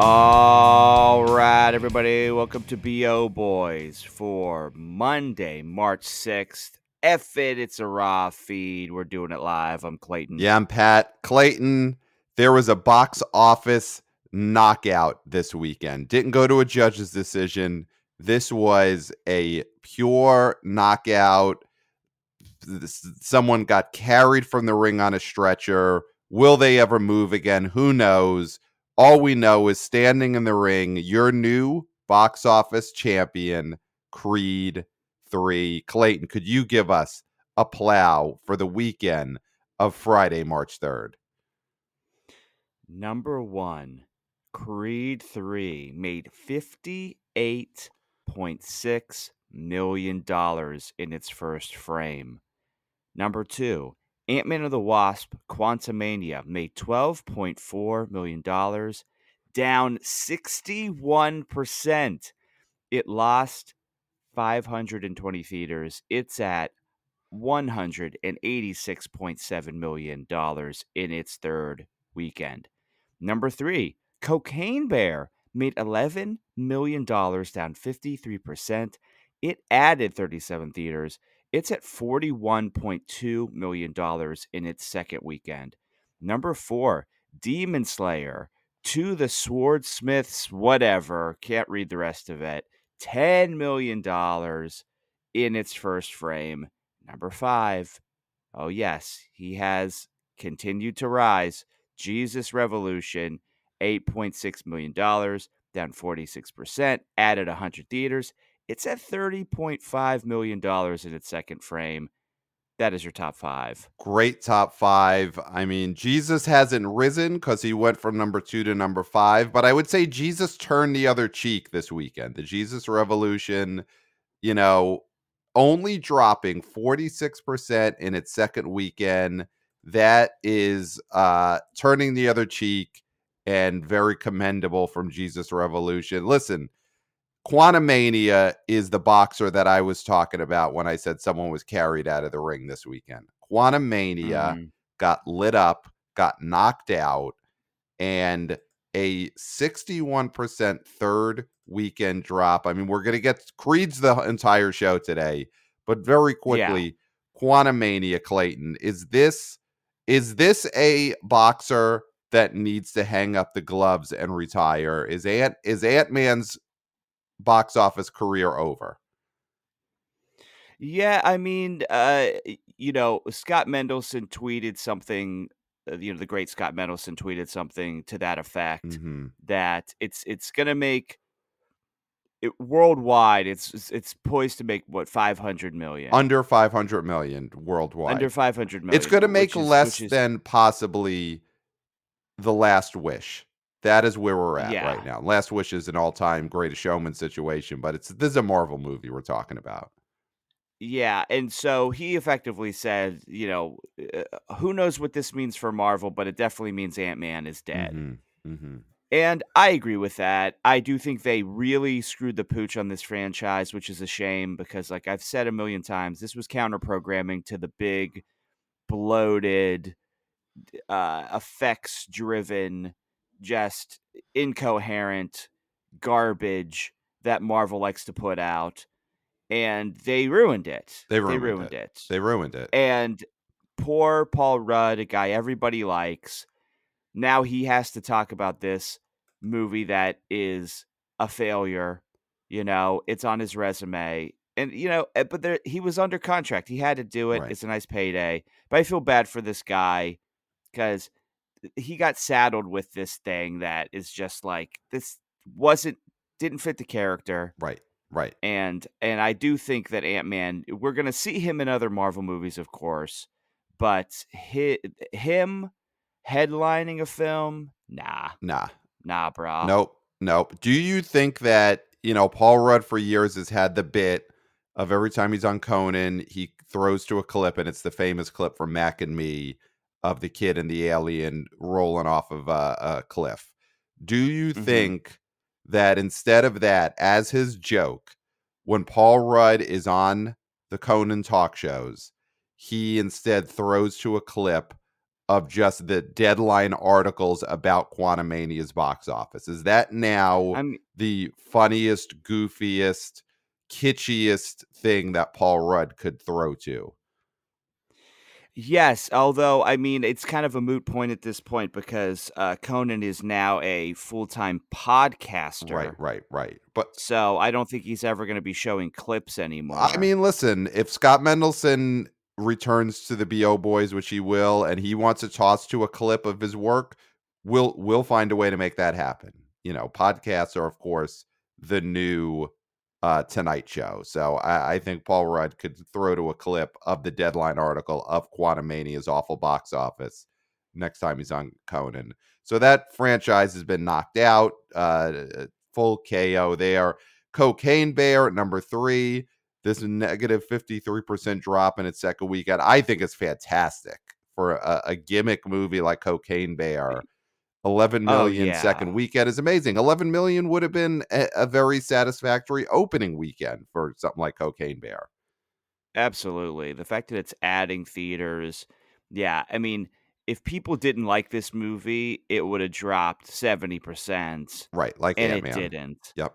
All right, everybody, welcome to BO Boys for Monday, March 6th. F it, it's a raw feed. We're doing it live. I'm Clayton. Yeah, I'm Pat. Clayton, there was a box office knockout this weekend. Didn't go to a judge's decision. This was a pure knockout. Someone got carried from the ring on a stretcher. Will they ever move again? Who knows? All we know is standing in the ring, your new box office champion, Creed 3. Clayton, could you give us a plow for the weekend of Friday, March 3rd? Number one, Creed 3 made $58.6 million in its first frame. Number two, Ant Man and the Wasp Quantumania made $12.4 million, down 61%. It lost 520 theaters. It's at $186.7 million in its third weekend. Number three, Cocaine Bear made $11 million, down 53%. It added 37 theaters. It's at $41.2 million in its second weekend. Number four, Demon Slayer to the Swordsmiths, whatever. Can't read the rest of it. $10 million in its first frame. Number five, oh, yes, he has continued to rise. Jesus Revolution, $8.6 million, down 46%, added 100 theaters. It's at $30.5 million in its second frame. That is your top five. Great top five. I mean, Jesus hasn't risen because he went from number two to number five, but I would say Jesus turned the other cheek this weekend. The Jesus Revolution, you know, only dropping 46% in its second weekend. That is uh turning the other cheek and very commendable from Jesus Revolution. Listen, Quantumania is the boxer that I was talking about when I said someone was carried out of the ring this weekend. Quantumania Mhm. got lit up, got knocked out, and a 61% third weekend drop. I mean, we're going to get Creed's the entire show today, but very quickly, Quantumania Clayton, is this is this a boxer that needs to hang up the gloves and retire? Is Ant is Ant-Man's box office career over? Yeah, I mean, uh, you know, Scott Mendelson tweeted something. Uh, you know, the great Scott Mendelson tweeted something to that effect Mhm. that it's it's gonna make it worldwide. It's it's- poised to make what five hundred million Under 500 million worldwide. under five hundred million. it's going to make is- less is- than possibly The Last Wish. That is where we're at Yeah. right now. Last Wish is an all-time greatest showman situation, but it's this is a Marvel movie we're talking about. Yeah, and so he effectively said, you know, uh, who knows what this means for Marvel, but it definitely means Ant Man is dead. Mhm, mhm. And I agree with that. I do think they really screwed the pooch on this franchise, which is a shame because, like I've said a million times, this was counter programming to the big, bloated, uh, effects driven, just incoherent garbage that Marvel likes to put out. And they ruined it. They ruined it. They ruined it. And poor Paul Rudd, a guy everybody likes, now he has to talk about this movie that is a failure. You know, it's on his resume. And, you know, eh, but there, he was under contract. He had to do it. Right. It's a nice payday. But I feel bad for this guy because he got saddled with this thing that is just like, this wasn't, didn't fit the character Right. Right. and and I do think that Ant Man, we're gonna see him in other Marvel movies, of course, but hi, him headlining a film, nah, Nah. nah, bro. Nope. Nope. Do you think that, you know, Paul Rudd for years has had the bit of every time he's on Conan, he throws to a clip, and it's the famous clip from Mac and Me of the kid and the alien rolling off of a, a cliff. Do you Mhm. think that instead of that, as his joke, when Paul Rudd is on the Conan talk shows, he instead throws to a clip of just the deadline articles about Quantumania's box office? Is that now I'm the funniest, goofiest, kitschiest thing that Paul Rudd could throw to? Yes, although I mean it's kind of a moot point at this point because uh, Conan is now a full time podcaster. Right, right, right. But So I don't think he's ever going to be showing clips anymore. I mean, listen, if Scott Mendelson returns to the BO Boys, which he will, and he wants to toss to a clip of his work, we'll we'll find a way to make that happen. You know, podcasts are of course the new uh Tonight Show. So I, I think Paul Rudd could throw to a clip of the deadline article of Quantumania's awful box office next time he's on Conan. So that franchise has been knocked out. Uh full KO there. Cocaine Bear at number three. This negative 53% drop in its second weekend. I think it's fantastic for a, a gimmick movie like Cocaine Bear. 11 Oh, million second yeah. weekend is amazing. 11 million would have been a, a very satisfactory opening weekend for something like Cocaine Bear. Absolutely. The fact that it's adding theaters. Yeah. I mean, if people didn't like this movie, it would have dropped 70%, Right, like and Ant it didn't. Yep.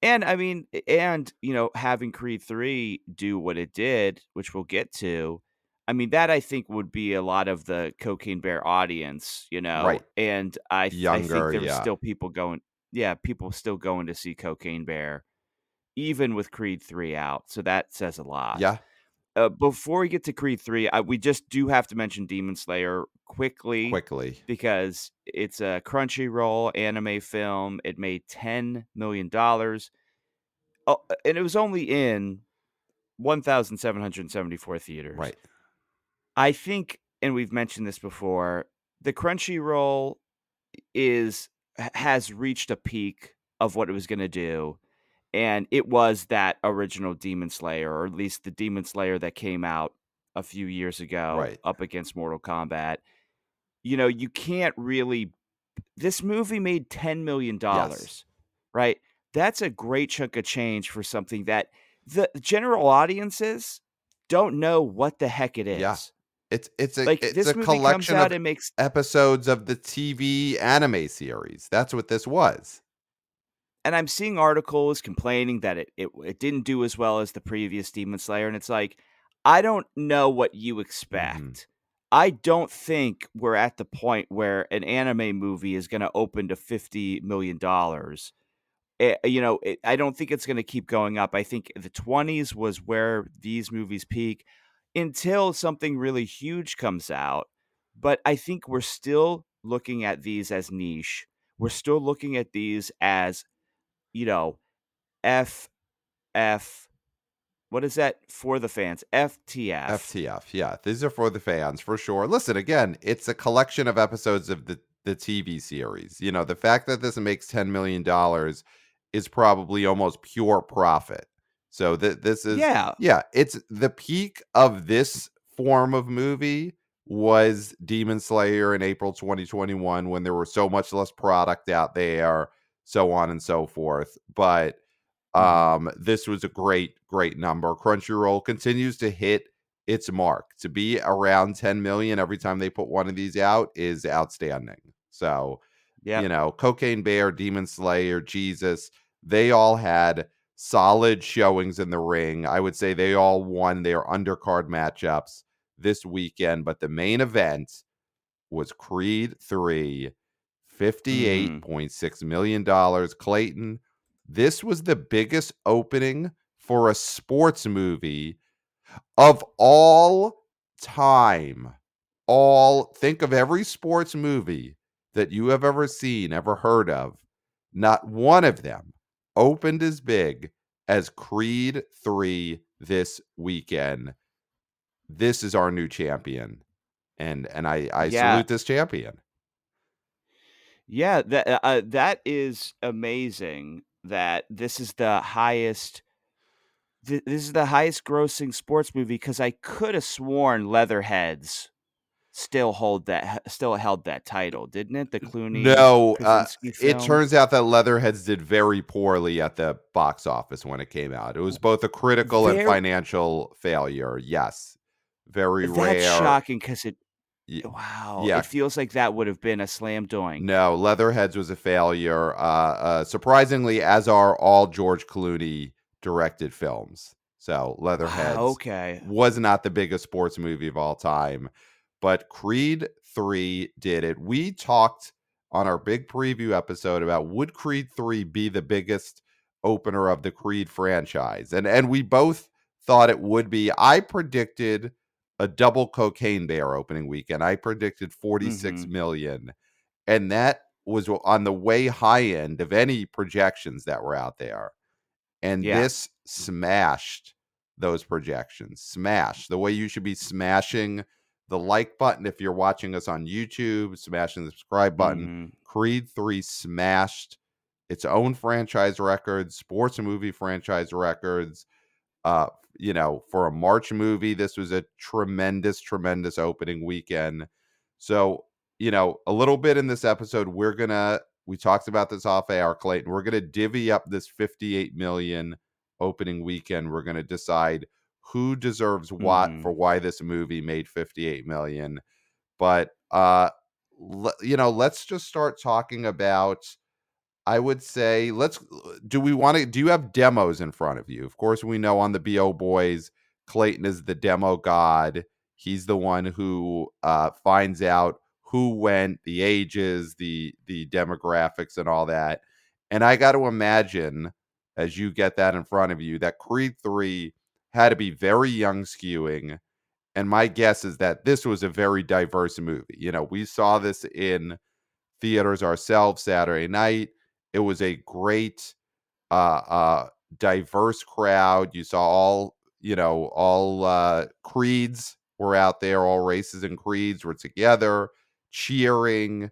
And I mean, and, you know, having Creed 3 do what it did, which we'll get to, I mean, that I think would be a lot of the Cocaine Bear audience, you know? Right. And I, th- I think there's yeah. still people going, yeah, people still going to see Cocaine Bear, even with Creed 3 out. So that says a lot. Yeah. Uh, before we get to Creed 3, I, we just do have to mention Demon Slayer quickly Quickly. because it's a Crunchyroll anime film. It made ten million dollars, oh, and it was only in one thousand seven hundred seventy-four theaters. Right. I think, and we've mentioned this before, the Crunchyroll is has reached a peak of what it was going to do, and it was that original Demon Slayer, or at least the Demon Slayer that came out a few years ago, Right. up against Mortal Kombat. You know, you can't really. This movie made ten million dollars, right? That's a great chunk of change for something that the general audiences don't know what the heck it is. Yeah. It's it's a Like it's a collection out of makes episodes of the TV anime series. That's what this was. and I'm seeing articles complaining that it, it it didn't do as well as the previous Demon Slayer, and it's like I don't know what you expect. Mm-hmm. I don't think we're at the point where an anime movie is going to open to fifty million dollars. you know, it, I don't think it's going to keep going up. I think the twenties was where these movies peak until something really huge comes out. But I think we're still looking at these as niche. We're still looking at these as you know, F F. What is that for the fans? FTF. FTF. Yeah, these are for the fans for sure. Listen, again, it's a collection of episodes of the the TV series. You know, the fact that this makes 10 million dollars is probably almost pure profit. So th- this is Yeah. yeah, it's the peak of this form of movie was Demon Slayer in April 2021 when there were so much less product out there, so on and so forth. But Mhm. um this was a great great number. Crunchyroll continues to hit its mark. To be around 10 million every time they put one of these out is outstanding. So, Yeah. you know, Cocaine Bear, Demon Slayer, Jesus, they all had solid showings in the ring. I would say they all won their undercard matchups this weekend, but the main event was Creed 3, mm. $58.6 million. Clayton, this was the biggest opening for a sports movie of all time. All think of every sports movie that you have ever seen, ever heard of. Not one of them opened as big as Creed 3 this weekend. This is our new champion. And and I I Yeah. salute this champion. Yeah, that uh, that is amazing. That this is the highest. Th- this is the highest grossing sports movie because I could have sworn Leatherheads still hold that still held that title, didn't it? The Clooney No, uh, it turns out that Leatherheads did very poorly at the box office when it came out. It was both a critical and financial failure. Yes. Very That's rare. shocking because it Wow, yeah. it feels like that would have been a slam doink. No, Leatherheads was a failure. Uh, uh, surprisingly, as are all George Clooney directed films. So Leatherheads okay. was not the biggest sports movie of all time, but Creed 3 did it. We talked on our big preview episode about would Creed 3 be the biggest opener of the Creed franchise? And and we both thought it would be. I predicted a double cocaine bear opening weekend. I predicted forty-six Mhm. million, and that was on the way high end of any projections that were out there. And Yeah. this smashed those projections. Smash the way you should be smashing the like button if you're watching us on YouTube, smashing the subscribe button. Mhm. Creed 3 smashed its own franchise records, sports and movie franchise records. Uh, you know, for a March movie, this was a tremendous, tremendous opening weekend. So, you know, a little bit in this episode, we're gonna we talked about this off air, Clayton. We're gonna divvy up this 58 million opening weekend. We're gonna decide who deserves what Mhm. for why this movie made 58 million. But uh le- you know, let's just start talking about I would say let's do we want to do you have demos in front of you? Of course, we know on the BO Boys, Clayton is the demo god. He's the one who uh finds out who went, the ages, the the demographics and all that. And I got to imagine as you get that in front of you that Creed 3 had to be very young skewing and my guess is that this was a very diverse movie. You know, we saw this in theaters ourselves Saturday night. It was a great uh uh diverse crowd. You saw all, you know, all uh creeds were out there, all races and creeds were together, cheering,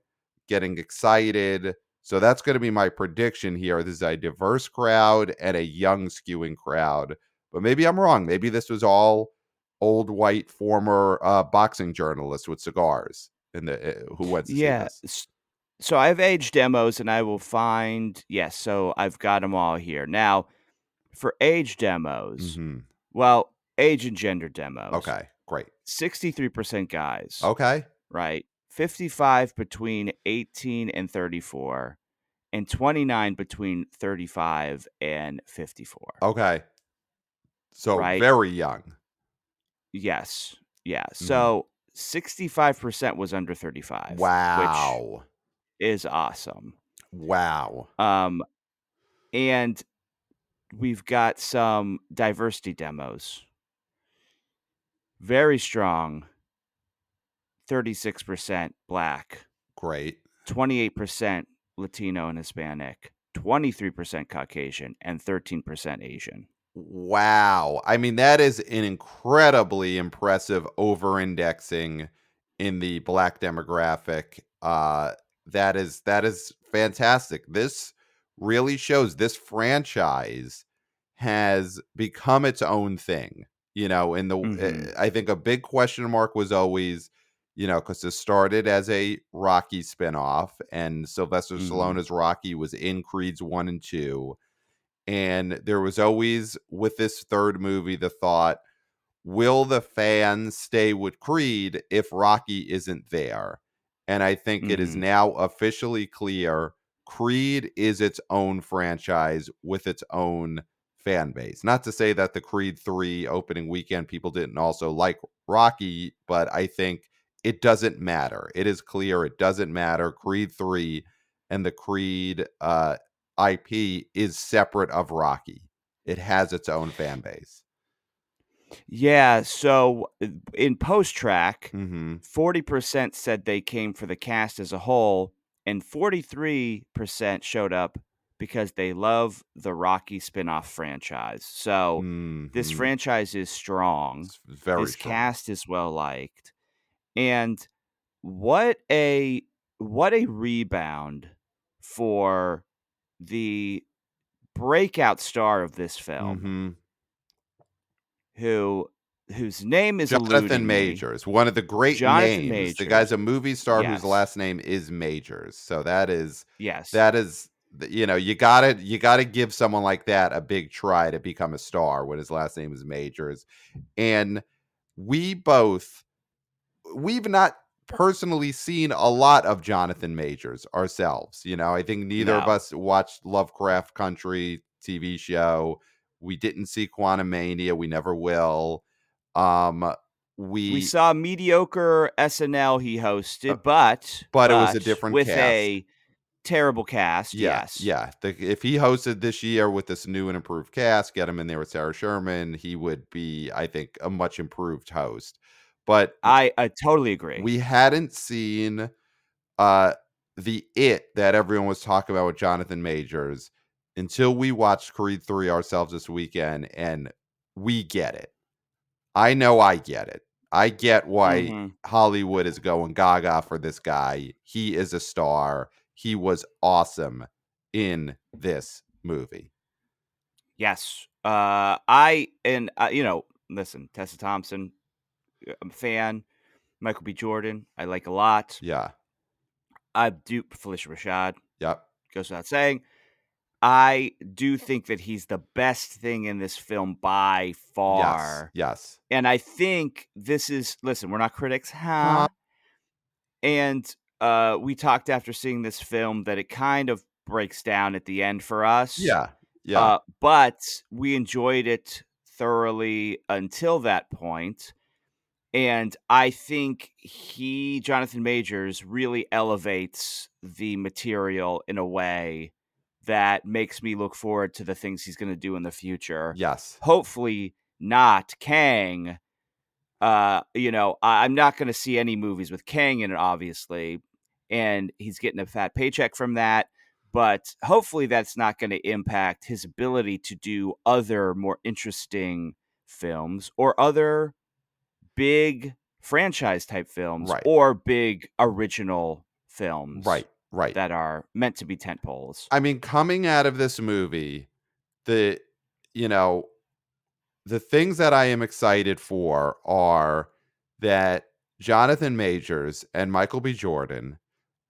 getting excited. So that's going to be my prediction here. This is a diverse crowd and a young skewing crowd. But maybe I'm wrong. Maybe this was all old white former uh, boxing journalists with cigars in the uh, who went to see Yeah. So I have age demos, and I will find yes. So I've got them all here now. For age demos, Mhm. well, age and gender demos. Okay, great. sixty-three percent guys. Okay, right? 55 between 18 and 34, and 29 between 35 and 54. okay. So Right. very young. Yes. Yeah. Mm-hmm. So 65% was under 35. Wow. Which is awesome. Wow. Um, and we've got some diversity demos. Very strong. 36% black. Great. 28% Latino and Hispanic, 23% Caucasian, and 13% Asian. Wow. I mean, that is an incredibly impressive over indexing in the black demographic. Uh that is that is fantastic. This really shows this franchise has become its own thing. You know, in the Mhm. I think a big question mark was always, you know, because it started as a Rocky spinoff, and Sylvester Mhm. Stallone as Rocky was in Creed's one and two and there was always with this third movie the thought will the fans stay with creed if rocky isn't there? And i think it is Mhm. now officially clear creed is its own franchise with its own fan base. Not to say that the creed 3 opening weekend people didn't also like rocky but i think it doesn't matter. It is clear it doesn't matter. Creed 3 and the creed uh IP is separate of Rocky. It has its own fan base. Yeah, so uh, in post track, Mm-hmm. 40% said they came for the cast as a whole, and 43% showed up because they love the Rocky spin-off franchise. So this Mhm. franchise is strong. It's very this strong. cast is well liked. And what a what a rebound for the breakout star of this film Mhm. who whose name is Jonathan me. Majors, one of the great Jonathan names. The guy's a movie star Yes. whose last name is Majors. So that is Yes. that is you know you gotta you gotta give someone like that a big try to become a star when his last name is majors and we both we've not personally seen a lot of Jonathan Majors ourselves. You know, I think neither of us watched Lovecraft Country TV show. We didn't see Quantumania. We never will. Um, we, We saw mediocre SNL he hosted, Uh, but but it was a different with cast. a terrible cast. yeah, yes. yeah. The, if he hosted this year with this new and improved cast, get him in there with Sarah Sherman, he would be, I think, a much improved host. But I, I totally agree. we hadn't seen uh the it that everyone was talking about with Jonathan Majors until we watched Creed 3 ourselves this weekend and we get it. I know I get it. I get why Mhm. Hollywood is going gaga for this guy. He is a star. He was awesome in this movie. Yes. Uh, I and uh, you know, listen, Tessa Thompson, I'm a fan. Michael B. Jordan, I like a lot. Yeah. I do Phylicia Rashad Yep. goes without saying. I do think that he's the best thing in this film by Yes. far. Yes. And I think this is listen, we're not critics, huh? Huh. And uh we talked after seeing this film that it kind of breaks down at the end for us. Yeah. Yeah. Uh, but we enjoyed it thoroughly until that point. And I think he, Jonathan Majors, really elevates the material in a way that makes me look forward to the things he's going to do in the future. yes. Hopefully, not Kang. Uh, you know, I- I'm not going to see any movies with Kang in it, obviously, and he's getting a fat paycheck from that. But hopefully, that's not going to impact his ability to do other more interesting films or other big franchise type films Right. or big original films Right. Right. that are meant to be tent poles. I mean, coming out of this movie, the you know, the things that I am excited for are that Jonathan Majors and Michael B. Jordan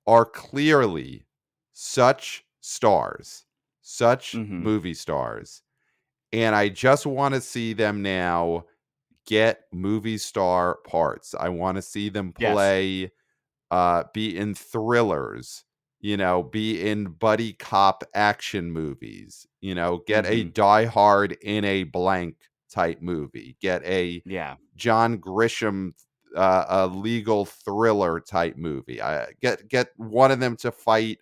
are clearly such stars, such Mhm. movie stars. And I just want to see them now get movie star parts. I want to see them Yes. play uh be in thrillers, you know, be in buddy cop action movies, you know, get a Mhm. Die Hard in a blank type movie, get a Yeah. John Grisham uh, a legal thriller type movie. I get get one of them to fight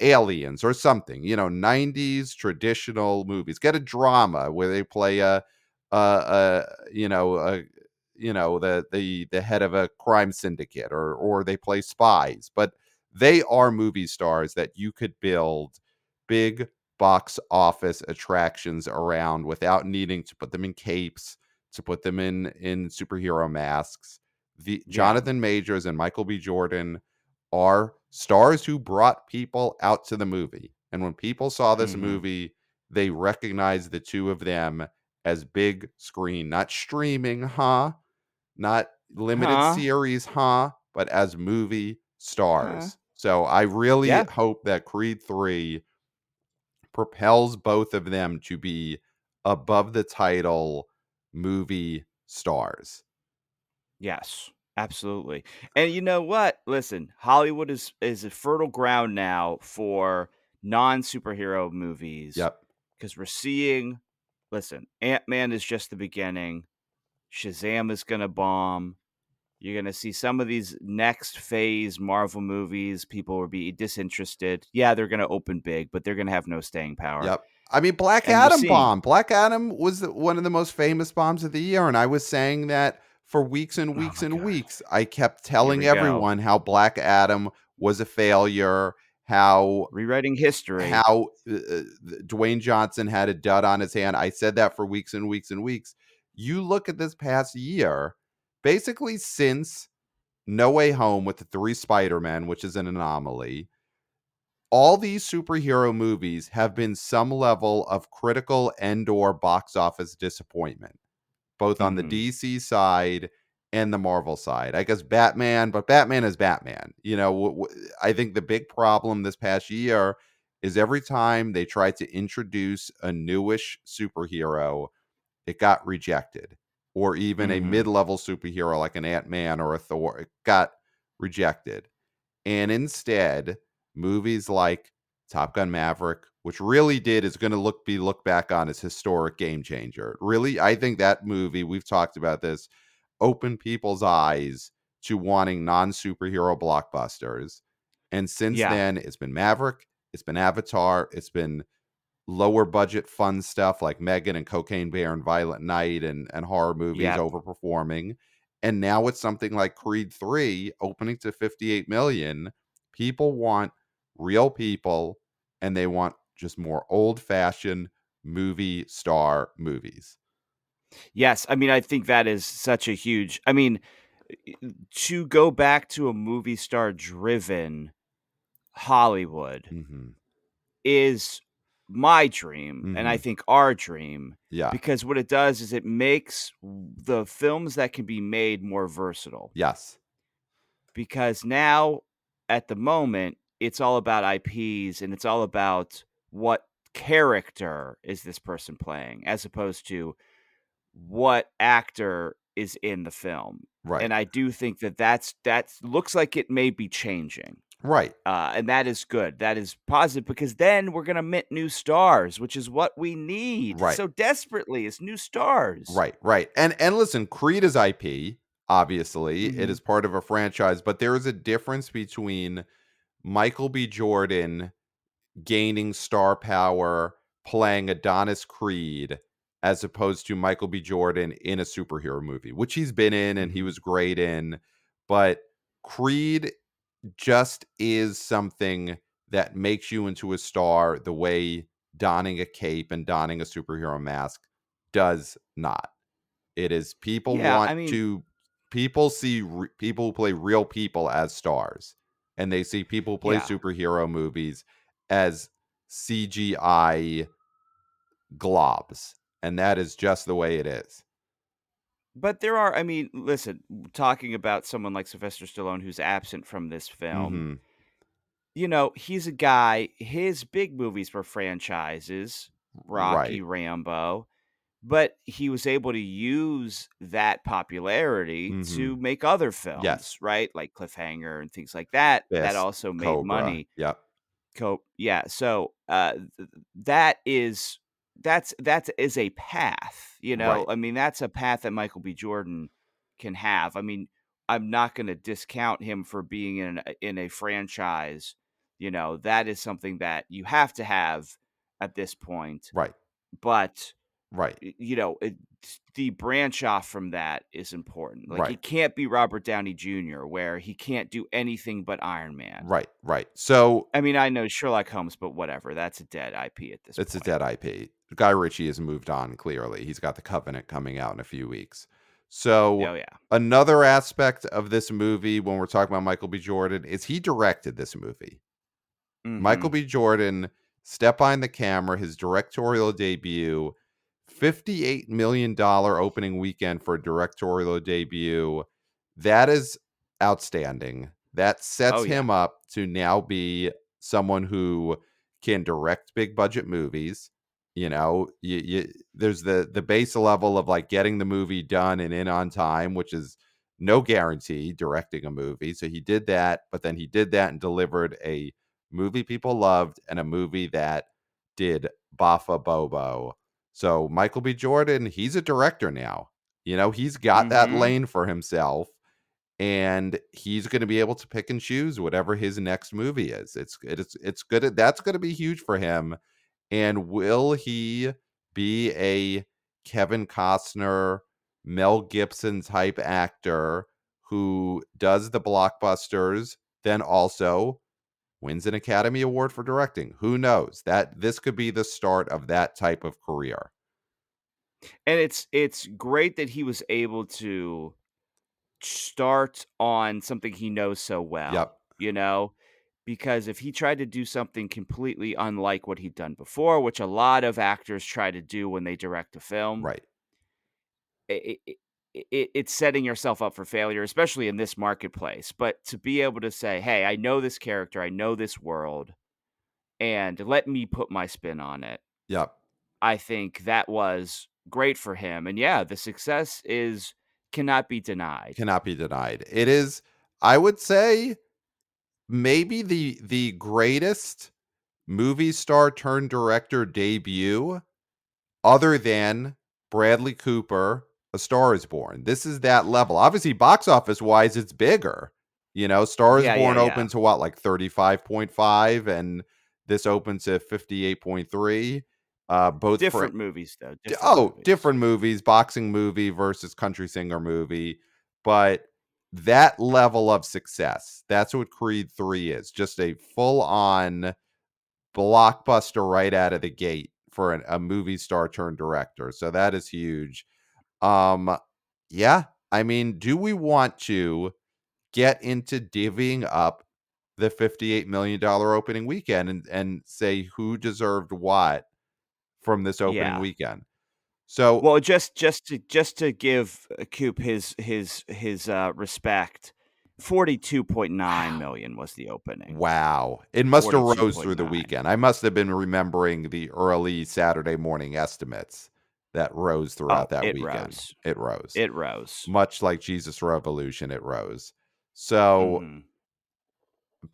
aliens or something. You know, 90s traditional movies. Get a drama where they play a a, a you know, a you know, the the the head of a crime syndicate or or they play spies, but they are movie stars that you could build big box office attractions around without needing to put them in capes to put them in in superhero masks. The Yeah. Jonathan Majors and Michael B. Jordan are stars who brought people out to the movie. And when people saw this Mhm. movie, they recognized the two of them as big screen, not streaming, huh? Not limited Huh? series, huh? But as movie stars. So I really Yeah. hope that Creed 3 propels both of them to be above the title movie stars. Yes, absolutely. And you know what? Listen, Hollywood is is a fertile ground now for non superhero movies. Yep. Because we're seeing, listen, Ant Man is just the beginning. Shazam is gonna bomb. You're gonna see some of these next phase Marvel movies. People will be disinterested. Yeah, they're gonna open big, but they're gonna have no staying power. Yep. I mean, Black And Adam bomb. Black Adam was the- one of the most famous bombs of the year, and I was saying that for weeks and Oh weeks my and God. weeks. I kept telling we go. everyone how Black Adam was a failure, how Rewriting history. how uh, uh, Dwayne Johnson had a dud on his hand. I said that for weeks and weeks and weeks. You look at this past year, basically since No Way Home with the three Spider-Men, which is an anomaly, all these superhero movies have been some level of critical and or box office disappointment, both on the Mhm. DC side and the Marvel side. I guess Batman, but Batman is Batman. You know, w- w- I think the big problem this past year is every time they tried to introduce a newish superhero, it got rejected. Or even a Mhm. mid-level superhero like an Ant-Man or a Thor, it got rejected. And instead, movies like Top Gun Maverick, which really did is going to look be looked back on as historic game changer. Really, I think that movie, we've talked about this, opened people's eyes to wanting non-superhero blockbusters. And since Yeah. then, it's been Maverick, it's been Avatar, it's been lower budget fun stuff like Megan and Cocaine Bear and Violent Night and, and horror movies Yep. overperforming. And now it's something like Creed 3 opening to 58 million. People want real people and they want just more old fashioned movie star movies. Yes, I mean, I think that is such a huge. I mean, to go back to a movie star driven Hollywood hmm is my dream, and I Mhm. think our dream, Yeah. because what it does is it makes the films that can be made more versatile. Yes. Because now, at the moment, it's all about IPs and it's all about what character is this person playing, as opposed to what actor is in the film. Right. And I do think that that's that looks like it may be changing. right. Uh, and that is good. That is positive because then we're gonna mint new stars, which is what we need Right. so desperately is new stars. Right, right. And and listen, Creed is IP, obviously. It Mhm. is part of a franchise, but there is a difference between Michael B. Jordan gaining star power playing Adonis Creed as opposed to Michael B. Jordan in a superhero movie, which he's been in and he Mhm. was great in. But Creed just is something that makes you into a star the way donning a cape and donning a superhero mask does not. It is people Yeah, want I mean- to people see re- people who play real people as stars and they see people who play Yeah. superhero movies as CGI globs and that is just the way it is. But there are, I mean, listen, talking about someone like Sylvester Stallone who's absent from this film, Mhm. you know, he's a guy, his big movies were franchises, Rocky, Rambo, but he was able to use that popularity to make other films, Mm-hmm. Yes. right? Like Cliffhanger and things like that. that also made Cobra. money. Yep. Co- yeah, so uh th- that is that's that's is a path, you know. Right. I mean, that's a path that Michael B. Jordan can have. I mean, I'm not going to discount him for being in a, in a franchise. You know, that is something that you have to have at this point. Right. But Right. you know, it, the branch off from that is important. Like, he Right. can't be Robert Downey Jr., where he can't do anything but Iron Man. Right. Right. So I mean, I know Sherlock Holmes, but whatever. That's a dead IP at this point. It's a dead IP. Guy Ritchie has moved on, clearly. He's got The Covenant coming out in a few weeks. So, Oh yeah. another aspect of this movie, when we're talking about Michael B. Jordan, is he directed this movie. Michael Mhm. B. Jordan stepped behind the camera, his directorial debut, $58 million opening weekend for a directorial debut. That is outstanding. That sets Oh, yeah. him up to now be someone who can direct big budget movies. You know, you, you, there's the the base level of like getting the movie done and in on time, which is no guarantee directing a movie. So he did that, but then he did that and delivered a movie people loved and a movie that did Bafa Bobo. So Michael B. Jordan, he's a director now. You know, he's got that Mhm. lane for himself and he's going to be able to pick and choose whatever his next movie is. It's it's it's good. That's going to be huge for him. And will he be a Kevin Costner, Mel Gibson type actor who does the blockbusters, then also wins an Academy Award for directing? Who knows? That this could be the start of that type of career. And it's it's great that he was able to start on something he knows so well. Yep. You know, because if he tried to do something completely unlike what he'd done before, which a lot of actors try to do when they direct a film, Right. it, it, it, it's setting yourself up for failure, especially in this marketplace. But to be able to say, "Hey, I know this character, I know this world, and let me put my spin on it," Yep. I think that was great for him. And yeah, the success is cannot be denied. Cannot be denied. It is I would say maybe the the greatest movie star turned director debut other than Bradley Cooper, A Star is Born. This is that level. Obviously, box office wise, it's bigger. You know, Star is Yeah, Born yeah, yeah. opened to what, like 35.5, and this opens to 58.3. Uh, both for- Different movies though. Different oh, movies. different movies, boxing movie versus country singer movie, but that level of success, that's what Creed 3 is. Just a full on blockbuster right out of the gate for an, a movie star turned director. So that is huge. Um yeah, I mean, do we want to get into divvying up the 58 million dollar opening weekend and and say who deserved what from this opening Yeah. weekend? So Well, just just to just to give uh, Coop his his his uh, respect, forty two point nine million was the opening. Wow. It must have rose through the weekend. I must have been remembering the early Saturday morning estimates that rose throughout Oh, that it weekend. rose. It rose. It rose. Much like Jesus Revolution, it rose. So, Mhm.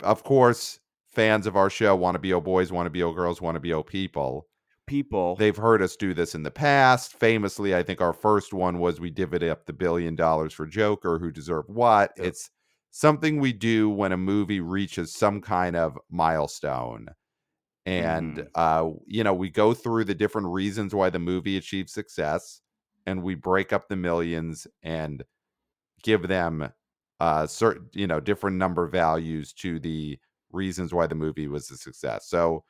of course, fans of our show, want to be O boys, want to be O girls, want to be O people. people, They've heard us do this in the past. Famously, I think our first one was we divvied up the billion dollars for Joker, who deserved what. Yep. It's something we do when a movie reaches some kind of milestone. And Mhm. uh, you know, we go through the different reasons why the movie achieved success, and we break up the millions and give them uh certain, you know, different number values to the reasons why the movie was a success. So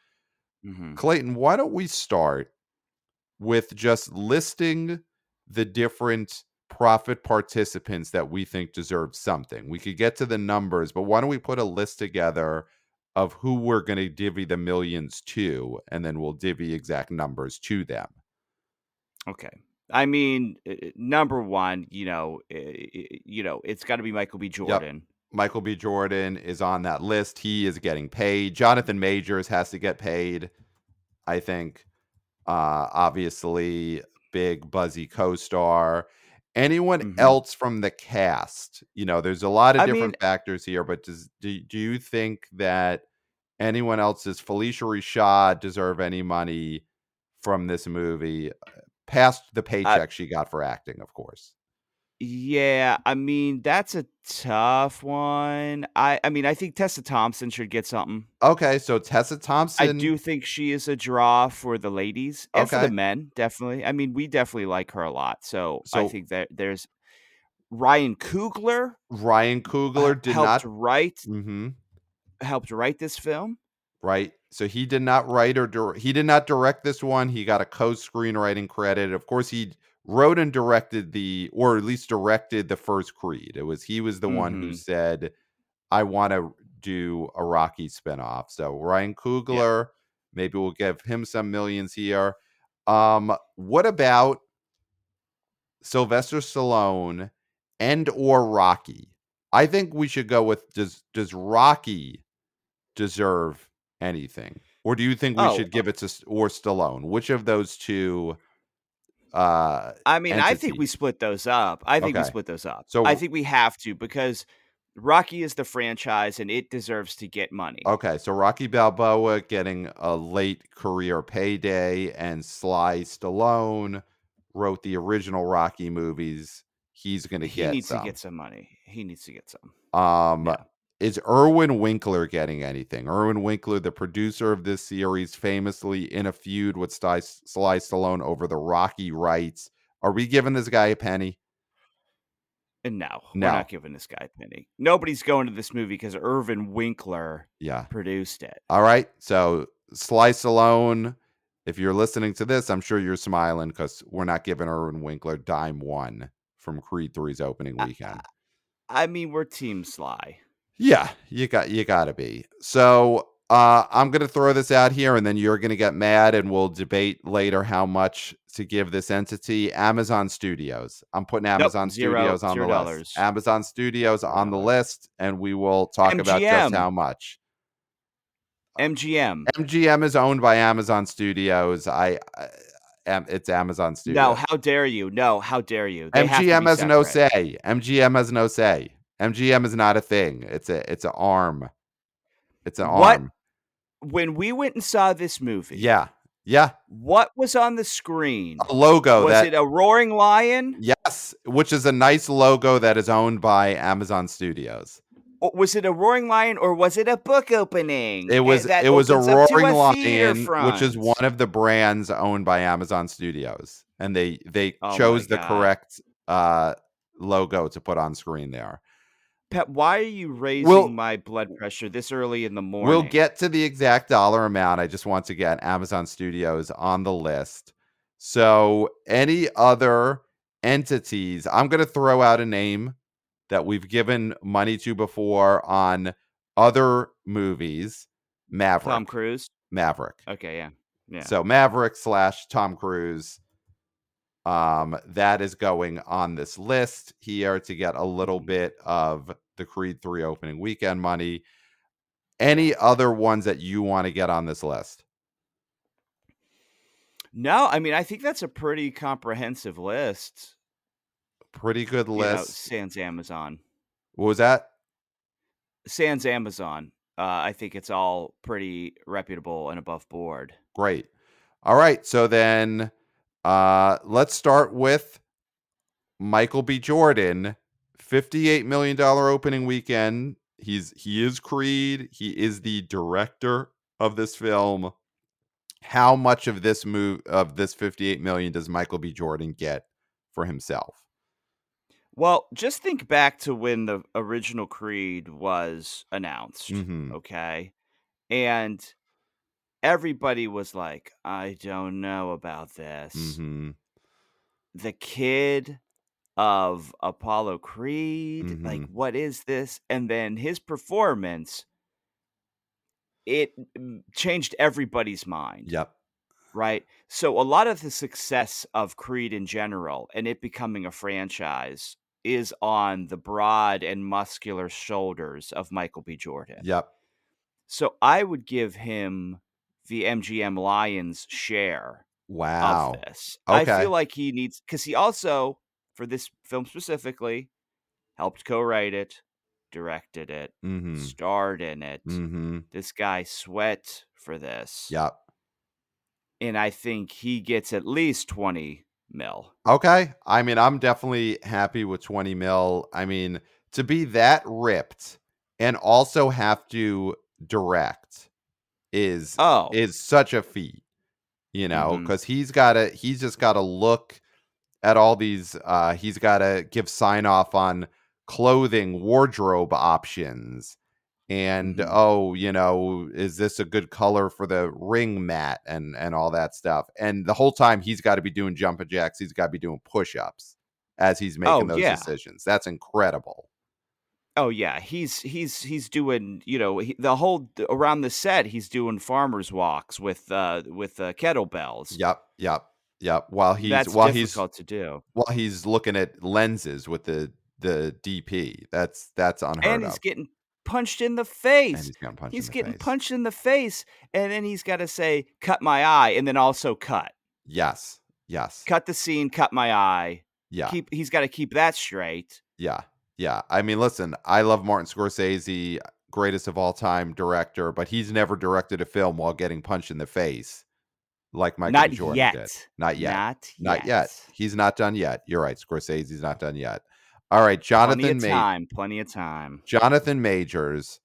Mhm. Clayton, why don't we start with just listing the different profit participants that we think deserve something? We could get to the numbers, but why don't we put a list together of who we're going to divvy the millions to, and then we'll divvy exact numbers to them? Okay. I mean, uh, number one, you know, uh, you know, it's got to be Michael B. Jordan. Michael B. Jordan is on that list. He is getting paid. Jonathan Majors has to get paid. I think. Uh, obviously, big buzzy co-star. Anyone Mhm. else from the cast? You know, there's a lot of I different mean- factors here, but does do, do you think that anyone else does Phylicia Rashad deserve any money from this movie? Past the paycheck she got for acting, of course. Yeah, I mean that's a tough one. I I mean I think Tessa Thompson should get something. Okay, so Tessa Thompson. I do think she is a draw for the ladies and for the men, definitely. I mean, we definitely like her a lot. So, I think that there's Ryan Coogler Ryan Coogler did helped not. write hmm helped write this film. right? So he did not write or dir- he did not direct this one. He got a co-screenwriting credit. Of course, he wrote and directed the, or at least directed the first Creed. It was he was the one who Mhm. said, "I want to do a Rocky spinoff." So Ryan Coogler, maybe we'll give him some millions here. Um, what about Sylvester Stallone and or Rocky? I think we should go with does does Rocky deserve anything, or do you think we Oh, should give it to or Stallone? Which of those two? Uh, I mean, I think we split those up. I think we split those up. So- I think we have to because Rocky is the franchise and it deserves to get money. okay, so Rocky Balboa getting a late career payday, and Sly Stallone wrote the original Rocky movies. He's going to he get needs some. to get some money. He needs to get some. Um, Yeah. Is Irwin Winkler getting anything? Irwin Winkler, the producer of this series, famously in a feud with Sly, Sly Stallone over the Rocky rights. Are we giving this guy a penny? And no, No. we're not giving this guy a penny. Nobody's going to this movie because Irwin Winkler Yeah. produced it. All right. So Sly Stallone, if you're listening to this, I'm sure you're smiling because we're not giving Irwin Winkler dime one from Creed 3's opening Uh, weekend. I mean, we're Team Sly. Yeah, you got you got to be. So uh, I'm gonna throw this out here, and then you're gonna get mad, and we'll debate later how much to give this entity. Amazon Studios. I'm putting Amazon zero- Studios on the dollars. list. Amazon Studios on the list, and we will talk about just how much. MGM. MGM is owned by Amazon Studios. I, I it's Amazon Studios. No, how dare you? No, how dare you? They have to MGM has no say. MGM has no say. MGM is not a thing. It's a it's an arm. It's an What- arm. When we went and saw this movie, Yeah. Yeah. what was on the screen? A logo was that it a roaring lion? Yes, which is a nice logo that is owned by Amazon Studios. Was it a roaring lion or was it a book opening? It was it was a opens up to roaring theater lion, which is one of the brands owned by Amazon Studios, and they they Oh chose the correct uh, logo to put on screen there. Pat, why are you raising We'll- my blood pressure this early in the morning? We'll get to the exact dollar amount. I just want to get Amazon Studios on the list. So, any other entities, I'm going to throw out a name that we've given money to before on other movies. Maverick. Tom Cruise. Maverick. Okay, yeah, yeah. So Maverick slash Tom Cruise. Um, that is going on this list here to get a little Mhm. bit of the Creed 3 opening weekend money. Any other ones that you want to get on this list? no, I mean I think that's a pretty comprehensive list. Pretty good You know, list. sans Amazon, what was that? sans Amazon. Uh, I think it's all pretty reputable and above board. Great. All right. So then uh let's start with Michael B. Jordan. $58 million opening weekend. He's he is Creed. He is the director of this film. How much of this move of this 58 million does Michael B. Jordan get for himself? Well, just think back to when the original Creed was announced. Mhm. Okay. And everybody was like, I don't know about this. Mhm. The kid of Apollo Creed, like, Mhm. what is this? And then his performance, it changed everybody's mind. Yep. Right. So a lot of the success of Creed in general and it becoming a franchise is on the broad and muscular shoulders of Michael B. Jordan. Yep. So I would give him the MGM Lions share Wow. of this. I feel like he needs because he also, for this film specifically, helped co-write it, directed it, Mhm. starred in it. Mhm. This guy sweat for this. Yep. And I think he gets at least 20 mil. Okay. I mean, I'm definitely happy with 20 mil. I mean, to be that ripped and also have to direct is Oh, is such a feat, you know, because he's got to he's just got to look at all these. Uh, he's got to give sign off on clothing, wardrobe options, and Mhm. oh, you know, is this a good color for the ring mat and and all that stuff. And the whole time he's got to be doing jumping jacks. He's got to be doing push ups as he's making Oh, those yeah. decisions. That's incredible. Oh yeah. He's he's he's doing you know he, the whole around the set. He's doing farmers walks with uh with uh, kettlebells. Yep. Yep. Yep. While he's That's while he's difficult to do. while he's looking at lenses with the the DP. That's that's unheard of. And of. he's getting punched in the and face. he's getting punched He's in getting face. punched in the face, and then he's got to say, "Cut my eye," and then also cut, Yes. Yes. cut the scene, cut my eye. Yeah. Keep. He's got to keep that straight. Yeah. Yeah. I mean, listen, I love Martin Scorsese, greatest of all time director, but he's never directed a film while getting punched in the face like Michael Not B. Jordan yet. did. Not yet. Not, yet. Not yet. He's not done yet. You're right. Scorsese's not done yet. All right, Plenty Jonathan of Ma- time. Plenty of time. Jonathan Majors,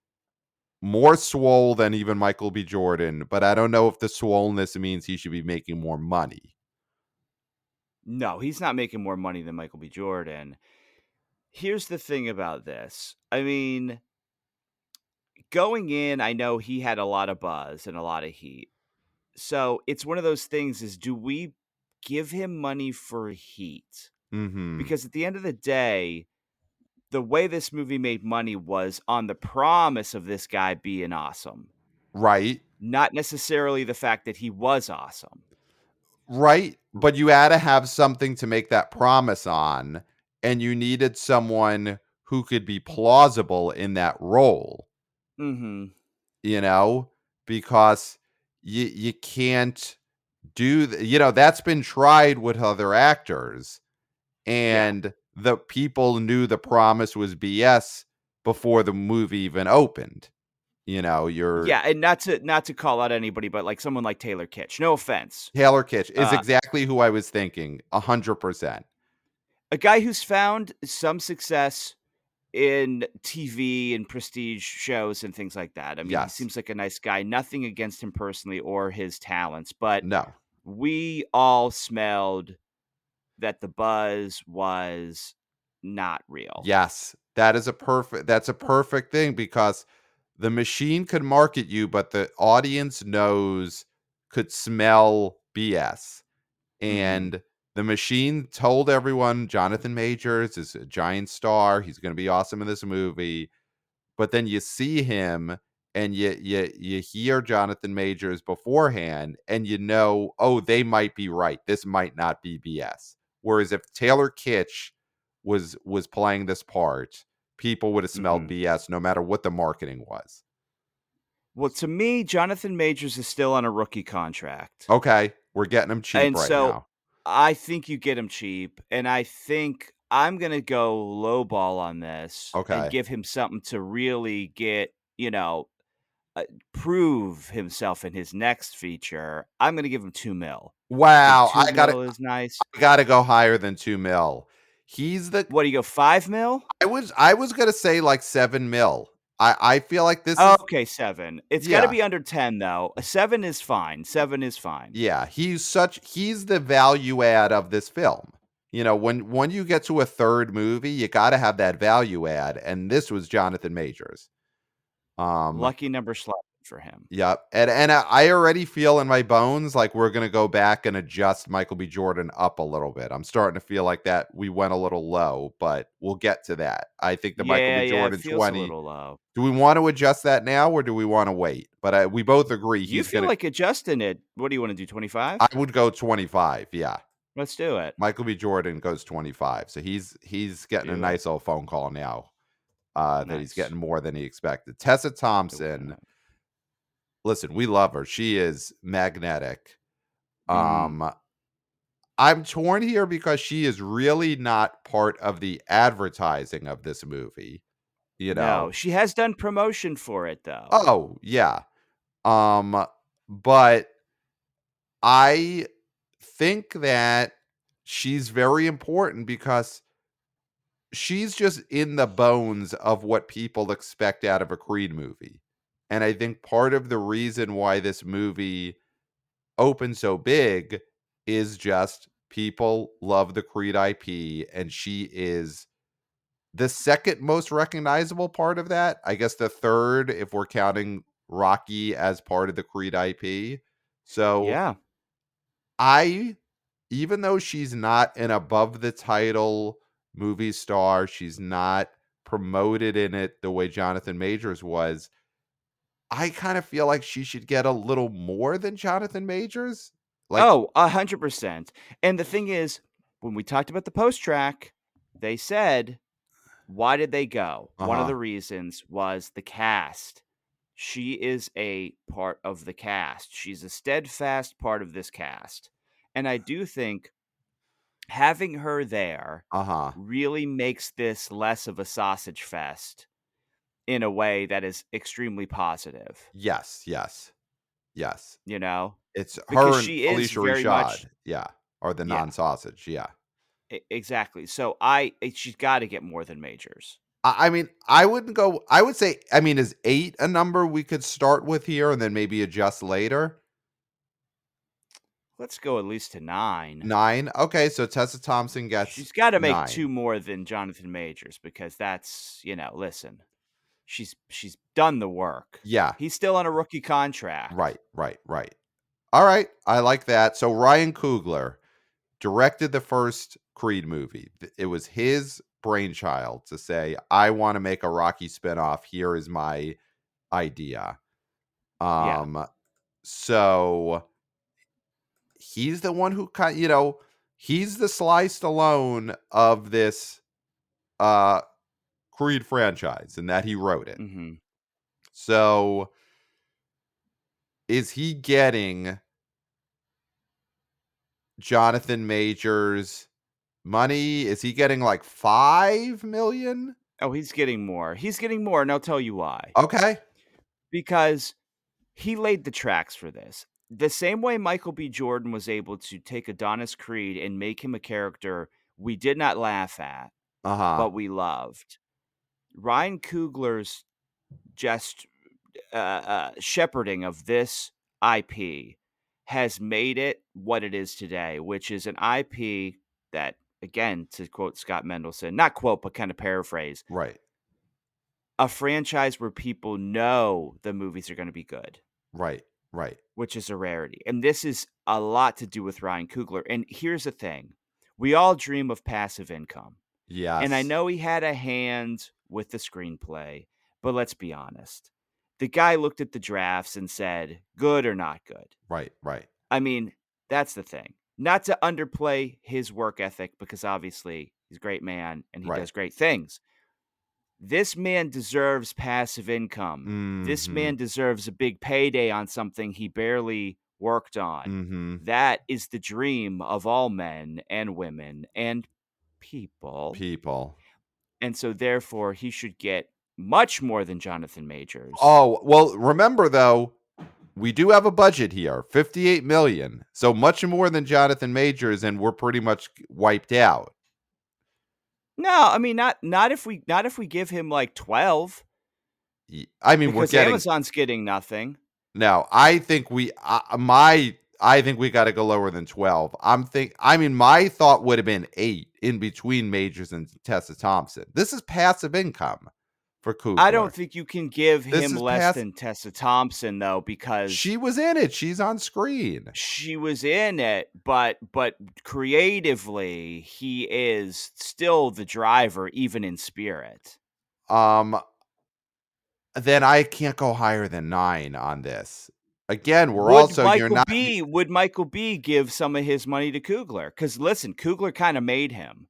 more swole than even Michael B. Jordan, but I don't know if the swollenness means he should be making more money. No, he's not making more money than Michael B. Jordan. Here's the thing about this. I mean, going in, I know he had a lot of buzz and a lot of heat. So it's one of those things is do we give him money for heat? Mm-hmm. Because at the end of the day, the way this movie made money was on the promise of this guy being awesome, Right. not necessarily the fact that he was awesome. Right. But you had to have something to make that promise on, and you needed someone who could be plausible in that role, Mm-hmm. you know, because you you can't do th- you know that's been tried with other actors and the people knew the promise was BS before the movie even opened. You know, you're Yeah, and not to not to call out anybody, but like someone like Taylor Kitsch. No offense. Taylor Kitsch is Uh, exactly who I was thinking. A hundred percent. A guy who's found some success in TV and prestige shows and things like that. I mean, Yes. he seems like a nice guy. Nothing against him personally or his talents, but No. we all smelled that the buzz was not real. Yes. That is a perfect that's a perfect thing because the machine could market you, but the audience knows could smell BS. Mm-hmm. And the machine told everyone Jonathan Majors is a giant star. He's going to be awesome in this movie. But then you see him and you you you hear Jonathan Majors beforehand and you know, oh, they might be right. This might not be BS. Whereas if Taylor Kitsch was was playing this part, people would have smelled Mhm. BS no matter what the marketing was. Well, to me, Jonathan Majors is still on a rookie contract. Okay, we're getting him cheap And right so- now. I think you get him cheap, and I think I'm gonna go low ball on this Okay. and give him something to really get, you know, uh, prove himself in his next feature. I'm gonna give him two mil. Wow, two I gotta mil is nice. I gotta go higher than two mil. He's the What do you go five mil? I was I was gonna say like seven mil. I I feel like this Oh, is okay, seven. It's got to be under ten though. Seven is fine. Seven is fine. yeah. He's such he's the value add of this film. You know, when when you get to a third movie, you got to have that value add, and this was Jonathan Majors. Um, Lucky number slot for him. Yep. And and I already feel in my bones like we're gonna go back and adjust Michael B. Jordan up a little bit. I'm starting to feel like that we went a little low, but we'll get to that. I think the yeah, Michael B. yeah, Jordan 20. low. Do we want to adjust that now or do we want to wait? But I, we both agree You feel gonna like adjusting it. What do you want to do? Twenty five? I would go 25. Yeah. Let's do it. Michael B. Jordan goes 25. So he's he's getting a Do it. nice old phone call now. Uh, that he's getting more than he expected. Tessa Thompson, listen, we love her. She is magnetic. Mhm. Um I'm torn here because she is really not part of the advertising of this movie. You know. No, she has done promotion for it though. Oh, yeah. Um but I think that she's very important because she's just in the bones of what people expect out of a Creed movie. And I think part of the reason why this movie opened so big is just people love the Creed IP and she is the second most recognizable part of that. I guess the third if we're counting Rocky as part of the Creed IP. So yeah. I even though she's not an above the title movie star, she's not promoted in it the way Jonathan Majors was. I kind of feel like she should get a little more than Jonathan Majors. Like oh, a hundred percent. And the thing is, when we talked about the PostTrak, they said, why did they go? One Uh-huh. of the reasons was the cast. She is a part of the cast. She's a steadfast part of this cast. And I do think having her there uh-huh. really makes this less of a sausage fest in a way that is extremely positive, Yes, yes. Yes. you know? It's her Because and she Phylicia Rashad. much- Yeah. Or the non-sausage. Yeah. E- exactly. So I eh, she's got to get more than majors. I I mean, I wouldn't go. I would say, I mean, is eight a number we could start with here and then maybe adjust later? Let's go at least to 9. Nine. Okay, so Tessa Thompson gets. She's got to make nine. two more than Jonathan Majors because that's, you know, listen. She's she's done the work. Yeah. He's still on a rookie contract. Right. Right. Right. All right. I like that. So Ryan Coogler directed the first Creed movie. It was his brainchild to say, "I want to make a Rocky spinoff. Here is my idea." Yeah. Um. So he's the one who kind you know he's the Sly Stallone of this uh Creed franchise and that he wrote it. Mhm. So is he getting Jonathan Majors money? Is he getting like 5 million? Oh, he's getting more. He's getting more, and I'll tell you why. Okay. Because he laid the tracks for this. The same way Michael B. Jordan was able to take Adonis Creed and make him a character we did not laugh at, Uh-huh. but we loved. Ryan Coogler's just uh, uh, shepherding of this IP has made it what it is today, which is an IP that, again, to quote Scott Mendelson, not quote, but kind of paraphrase, right. a franchise where people know the movies are going to be good, Right. Right. which is a rarity. And this is a lot to do with Ryan Coogler. And here's the thing we all dream of passive income. Yeah. And I know he had a hand with the screenplay, but let's be honest. The guy looked at the drafts and said, good or not good. Right. Right. I mean, that's the thing. Not to underplay his work ethic, because obviously he's a great man and he Right. does great things. This man deserves passive income. This Mhm. man deserves a big payday on something he barely worked on. Mm-hmm. That is the dream of all men and women and people. People. And so therefore he should get much more than Jonathan Majors. Oh, well, remember though, we do have a budget here, 58 million. So much more than Jonathan Majors and we're pretty much wiped out. no, I mean not not if we not if we give him like 12 I mean, we're getting Amazon's getting nothing. No, I think we uh, my I think we got to go lower than 12. I'm think I mean my thought would have been 8 in between Majors and Tessa Thompson. This is passive income for Coogler. I don't think you can give This him less past- than Tessa Thompson though because she was in it. She's on screen. she was in it, but but creatively he is still the driver even in spirit. Um then I can't go higher than 9 on this. Again, we're would also Michael you're not B would Michael B give some of his money to Coogler? Because listen, Coogler kind of made him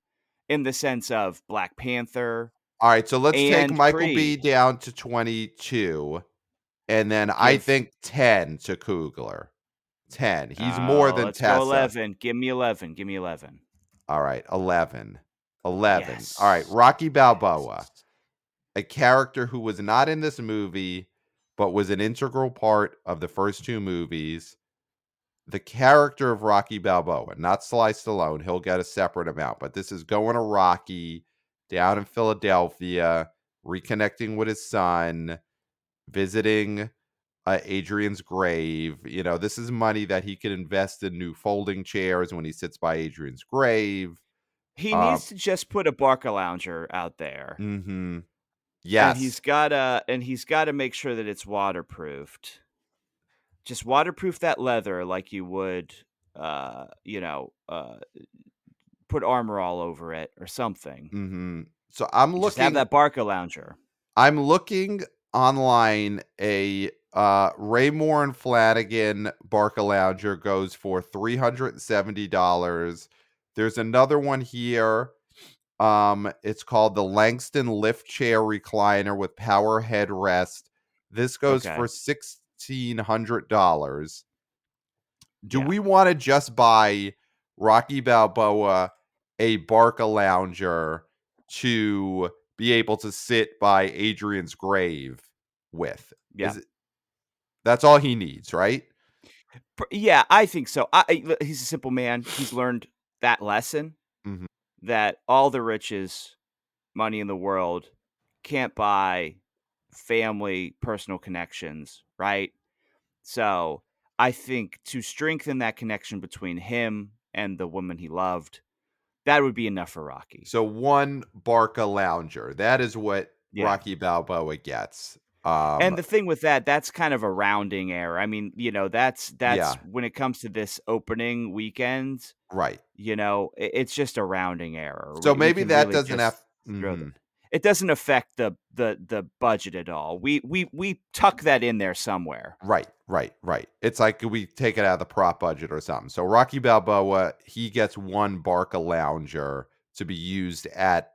in the sense of Black Panther. All right, so let's take Michael B down to 22 and then I think 10 to Coogler. 10. He's more Oh, than let's Tessa. eleven. Give me eleven. Give me eleven. All right, 11. 11. Yes. All right, Rocky Balboa, a character who was not in this movie, but was an integral part of the first two movies. The character of Rocky Balboa, not Sly Stallone, he'll get a separate amount, but this is going to Rocky down in Philadelphia, reconnecting with his son, visiting uh, Adrian's grave. You know, this is money that he could invest in new folding chairs when he sits by Adrian's grave. He Uh, needs to just put a Barca lounger out there. Mm-hmm. Yes. And he's gotta and he's gotta make sure that it's waterproofed. Just waterproof that leather like you would uh, you know, uh put armor all over it or something. mm-hmm. So I'm Just looking have that Barca lounger. I'm looking online a uh Raymour and Flanigan Barca Lounger goes for $370. There's another one here. Um it's called the Langston Lift Chair Recliner with power headrest. This goes Okay. for $1600. Do Yeah. we want to just buy Rocky Balboa a Barca Lounger to be able to sit by Adrian's grave with? Yeah. Is it, that's all he needs, right? Yeah, I think so. I, he's a simple man. He's learned that lesson Mhm. That all the riches, money in the world can't buy family, personal connections, right? So I think to strengthen that connection between him and the woman he loved, that would be enough for Rocky. So one Barca Lounger. That is what Yeah. Rocky Balboa gets. Um, and the thing with that, that's kind of a rounding error. I mean, you know, that's that's Yeah. when it comes to this opening weekend. right. you know, i- it's just a rounding error. So We- we maybe can that really doesn't have. the- Mhm. It doesn't affect the the the budget at all. We we we tuck that in there somewhere. Right, right, right. It's like we take it out of the prop budget or something. So Rocky Balboa, he gets one Barca Lounger to be used at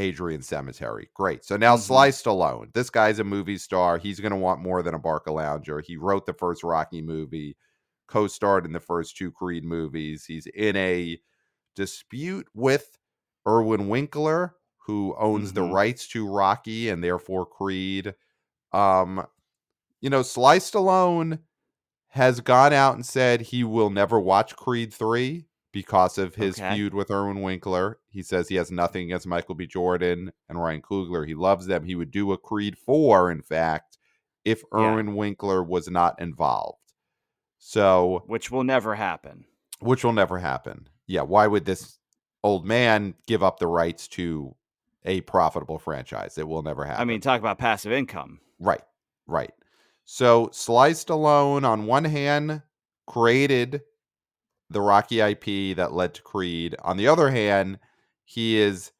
Adrian Cemetery. Great. So now Mhm. Sly Stallone. This guy's a movie star. He's going to want more than a Barca Lounger. He wrote the first Rocky movie, co-starred in the first two Creed movies. He's in a dispute with Irwin Winkler who owns the Mhm. rights to Rocky and therefore Creed. Um, you know, Sly Stallone has gone out and said he will never watch Creed 3 because of his Okay. feud with Irwin Winkler. He says he has nothing against Michael B. Jordan and Ryan Coogler. He loves them. He would do a Creed 4, in fact, if Yeah. Erwin Winkler was not involved. So, Which will never happen. which will never happen. Yeah, why would this old man give up the rights to a profitable franchise? It will never happen. I mean, talk about passive income. Right, right. So Sly Stallone, on one hand, created the Rocky IP that led to Creed. On the other hand, he is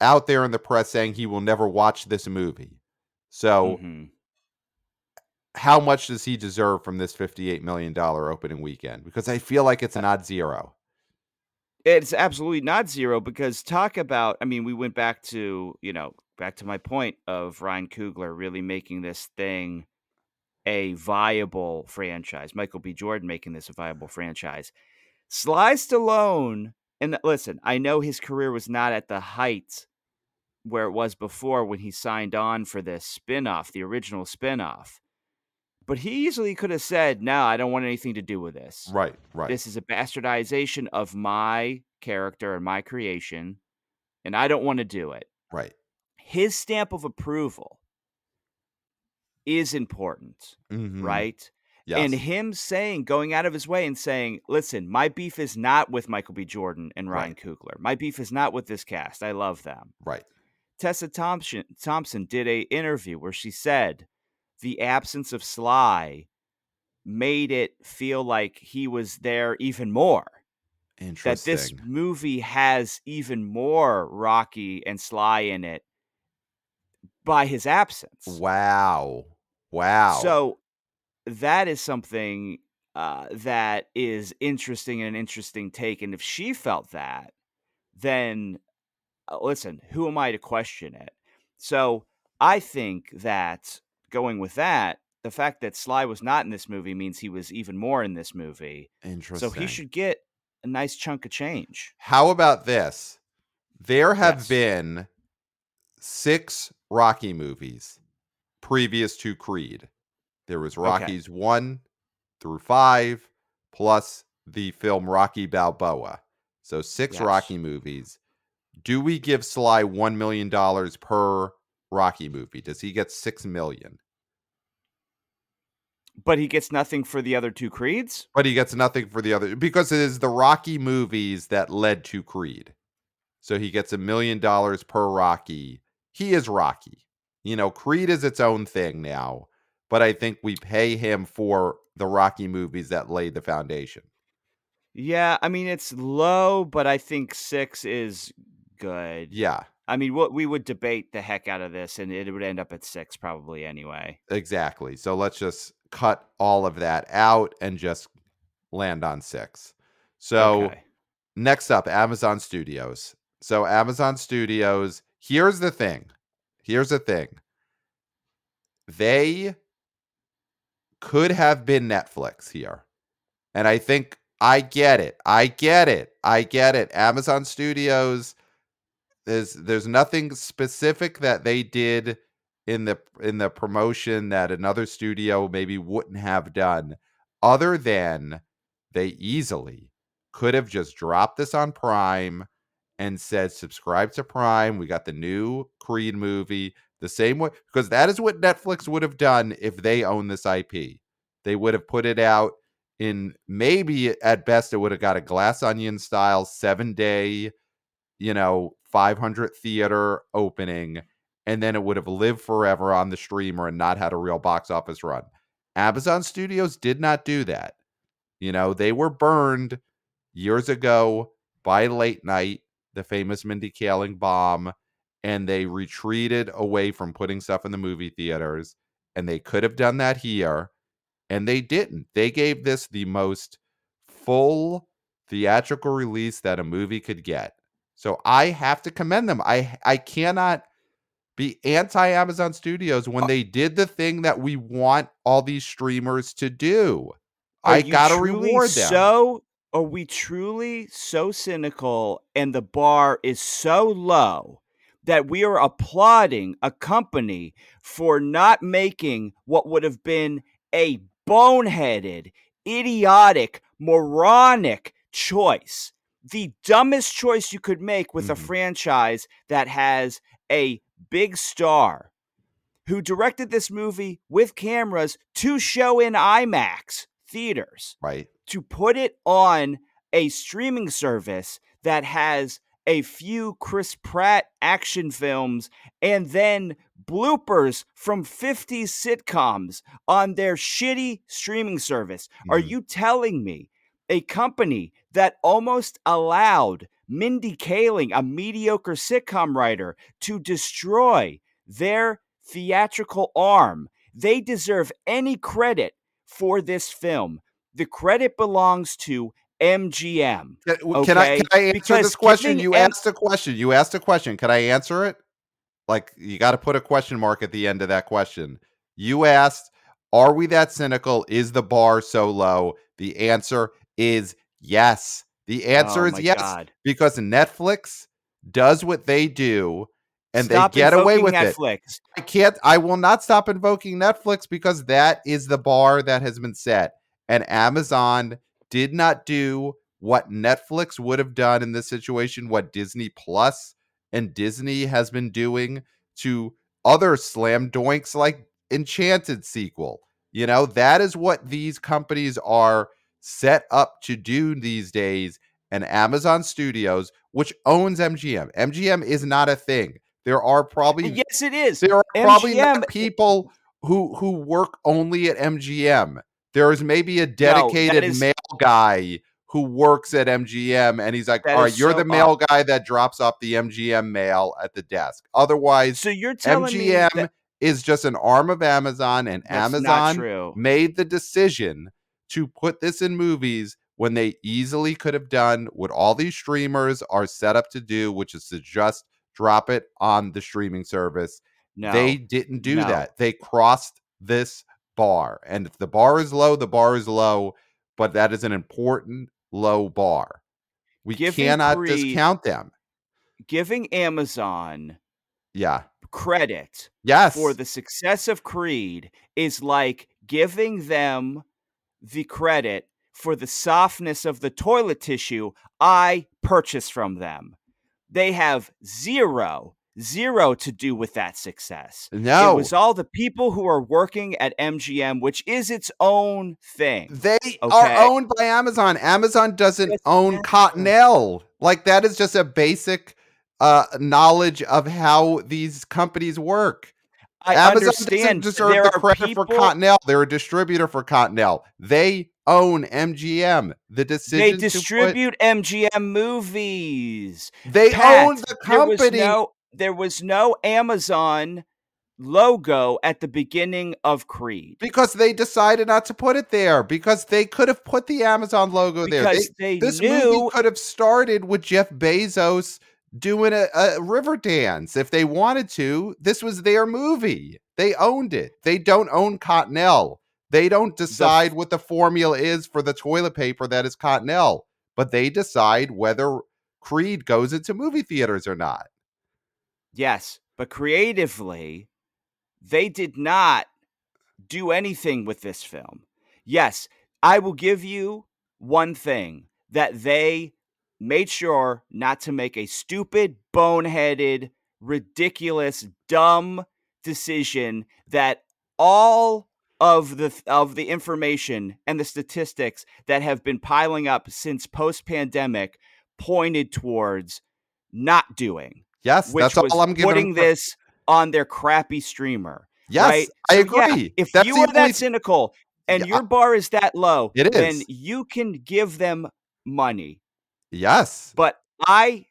out there in the press saying he will never watch this movie. So, Mhm. how much does he deserve from this $58 million opening weekend? Because I feel like it's not zero. It's absolutely not zero because talk about I mean, we went back to, you know, back to my point of Ryan Coogler really making this thing a viable franchise. Michael B. Jordan making this a viable franchise. Sly Stallone, and listen, I know his career was not at the height where it was before when he signed on for this spin-off, the original spin-off. But he easily could have said, "No, I don't want anything to do with this. Right, right. This is a bastardization of my character and my creation, and I don't want to do it." right. His stamp of approval is important, Mhm. right? Yes. And him saying, going out of his way and saying, listen, my beef is not with Michael B. Jordan and Ryan Right. My beef is not with this cast. I love them. right. Tessa Thompson Thompson did a interview where she said the absence of Sly made it feel like he was there even more. That this movie has even more Rocky and Sly in it by his absence. Wow. Wow. So that is something uh, that is interesting and an interesting take. And if she felt that, then uh, listen, who am I to question it? So I think that going with that, the fact that Sly was not in this movie means he was even more in this movie. Interesting. So he should get a nice chunk of change. How about this? There have Yes. been six Rocky movies previous to Creed. There was Rockies 1 through 5 plus the film Rocky Balboa. So 6 Yes. Rocky movies. Do we give Sly 1 million dollars per Rocky movie? Does he get 6 million? But he gets nothing for the other two creeds? But he gets nothing for the other because it is the Rocky movies that led to Creed. So he gets a million dollars per Rocky. He is Rocky. You know, Creed is its own thing now, but I think we pay him for the Rocky movies that laid the foundation. Yeah, I mean it's low, but I think six is good. Yeah, I mean, what we would debate the heck out of this, and it would end up at six probably anyway. exactly. So let's just cut all of that out and just land on 6. So Okay. Next up, Amazon Studios. So, Amazon Studios, here's the thing. Here's the thing. They could have been Netflix here. And I think I get it. I get it. I get it. Amazon Studios there's there's nothing specific that they did in the in the promotion that another studio maybe wouldn't have done other than they easily could have just dropped this on Prime and said subscribe to Prime. We got the new Creed movie the same way because that is what Netflix would have done if they owned this IP. They would have put it out in maybe at best it would have got a glass onion style 7 day, you know, 500 theater opening and then it would have lived forever on the streamer and not had a real box office run. Amazon Studios did not do that. You know, they were burned years ago by late night, the famous Mindy Kaling bomb, and they retreated away from putting stuff in the movie theaters. And they could have done that here, and they didn't. They gave this the most full theatrical release that a movie could get. So I have to commend them. I I cannot be anti Amazon Studios when oh. they did the thing that we want all these streamers to do. Are I gotta reward them. So are we truly so cynical and the bar is so low that we are applauding a company for not making what would have been a boneheaded, idiotic, moronic choice. The dumbest choice you could make with Mhm. a franchise that has a big star who directed this movie with cameras to show in IMAX theaters Right. To put it on a streaming service that has a few Chris Pratt action films and then bloopers from 50s sitcoms on their shitty streaming service. Are Mhm. you telling me a company that almost allowed Mindy Kaling, a mediocre sitcom writer, to destroy their theatrical arm, they deserve any credit for this film? The credit belongs to MGM. Can, w- can I can I answer because this question? You em- asked a question. You asked a question. Can I answer it? Like you got to put a question mark at the end of that question. You asked, "Are we that cynical? Is the bar so low?" The answer is yes. The answer Oh is yes God. because Netflix does what they do and Stop they get away with it. I can't I will not stop invoking Netflix because that is the bar that has been set. And Amazon did not do what Netflix would have done in this situation, what Disney Plus and Disney has been doing to other slam doinks like Enchanted sequel. You know, that is what these companies are set up to do these days. And Amazon Studios, which owns MGM, MGM is not a thing. There are probably oh, Yes, it is. there are probably MGM not people who who work only at MGM. There is maybe a dedicated is- mail guy who works at MGM, and he's like, "All right, you're so the mail guy that drops off the MGM mail at the desk." Otherwise, So you're telling me MGM that is just an arm of Amazon, and that's Amazon made the decision to put this in movies when they easily could have done what all these streamers are set up to do, which is to just drop it on the streaming service. No, They didn't do No. that. They crossed this bar. And if the bar is low, the bar is low, but that is an important low bar. We Giving cannot discount them. giving Amazon Yeah. credit Yes. for the success of Creed is like giving them the credit for the softness of the toilet tissue I purchased from them. They have zero, zero to do with that success. no. It was all the people who are working at MGM, which is its own thing. They Okay. are owned by Amazon. Amazon doesn't Yes, own yes. Cottonelle. Like that is just a basic uh knowledge of how these companies work. I Amazon understand doesn't deserve there the credit people, for Cottonelle. They're a distributor for Cottonelle. They own MGM. The decision They to put- distribute MGM movies. they Pat, own the company. no there was no Amazon logo at the beginning of Creed. because they decided not to put it there because they could have put the Amazon logo there. They- Because they, this movie could have started with Jeff Bezos doing a, a river dance if they wanted to. This was their movie. They owned it. They don't own Cottonelle. They don't decide what the formula is for the toilet paper that is Cottonelle, but they decide whether Creed goes into movie theaters or not. Yes, but creatively, they did not do anything with this film. Yes, I will give you one thing that they made sure not to make a stupid, boneheaded, ridiculous, dumb decision that all of the of the information and the statistics that have been piling up since post pandemic pointed towards not doing Yes, which that's was all I'm giving. putting them this on their crappy streamer. Yes, right? I So, yeah, agree. if That's you are that th- cynical and Yeah, your bar is that low, It then you can give them money. yes, But I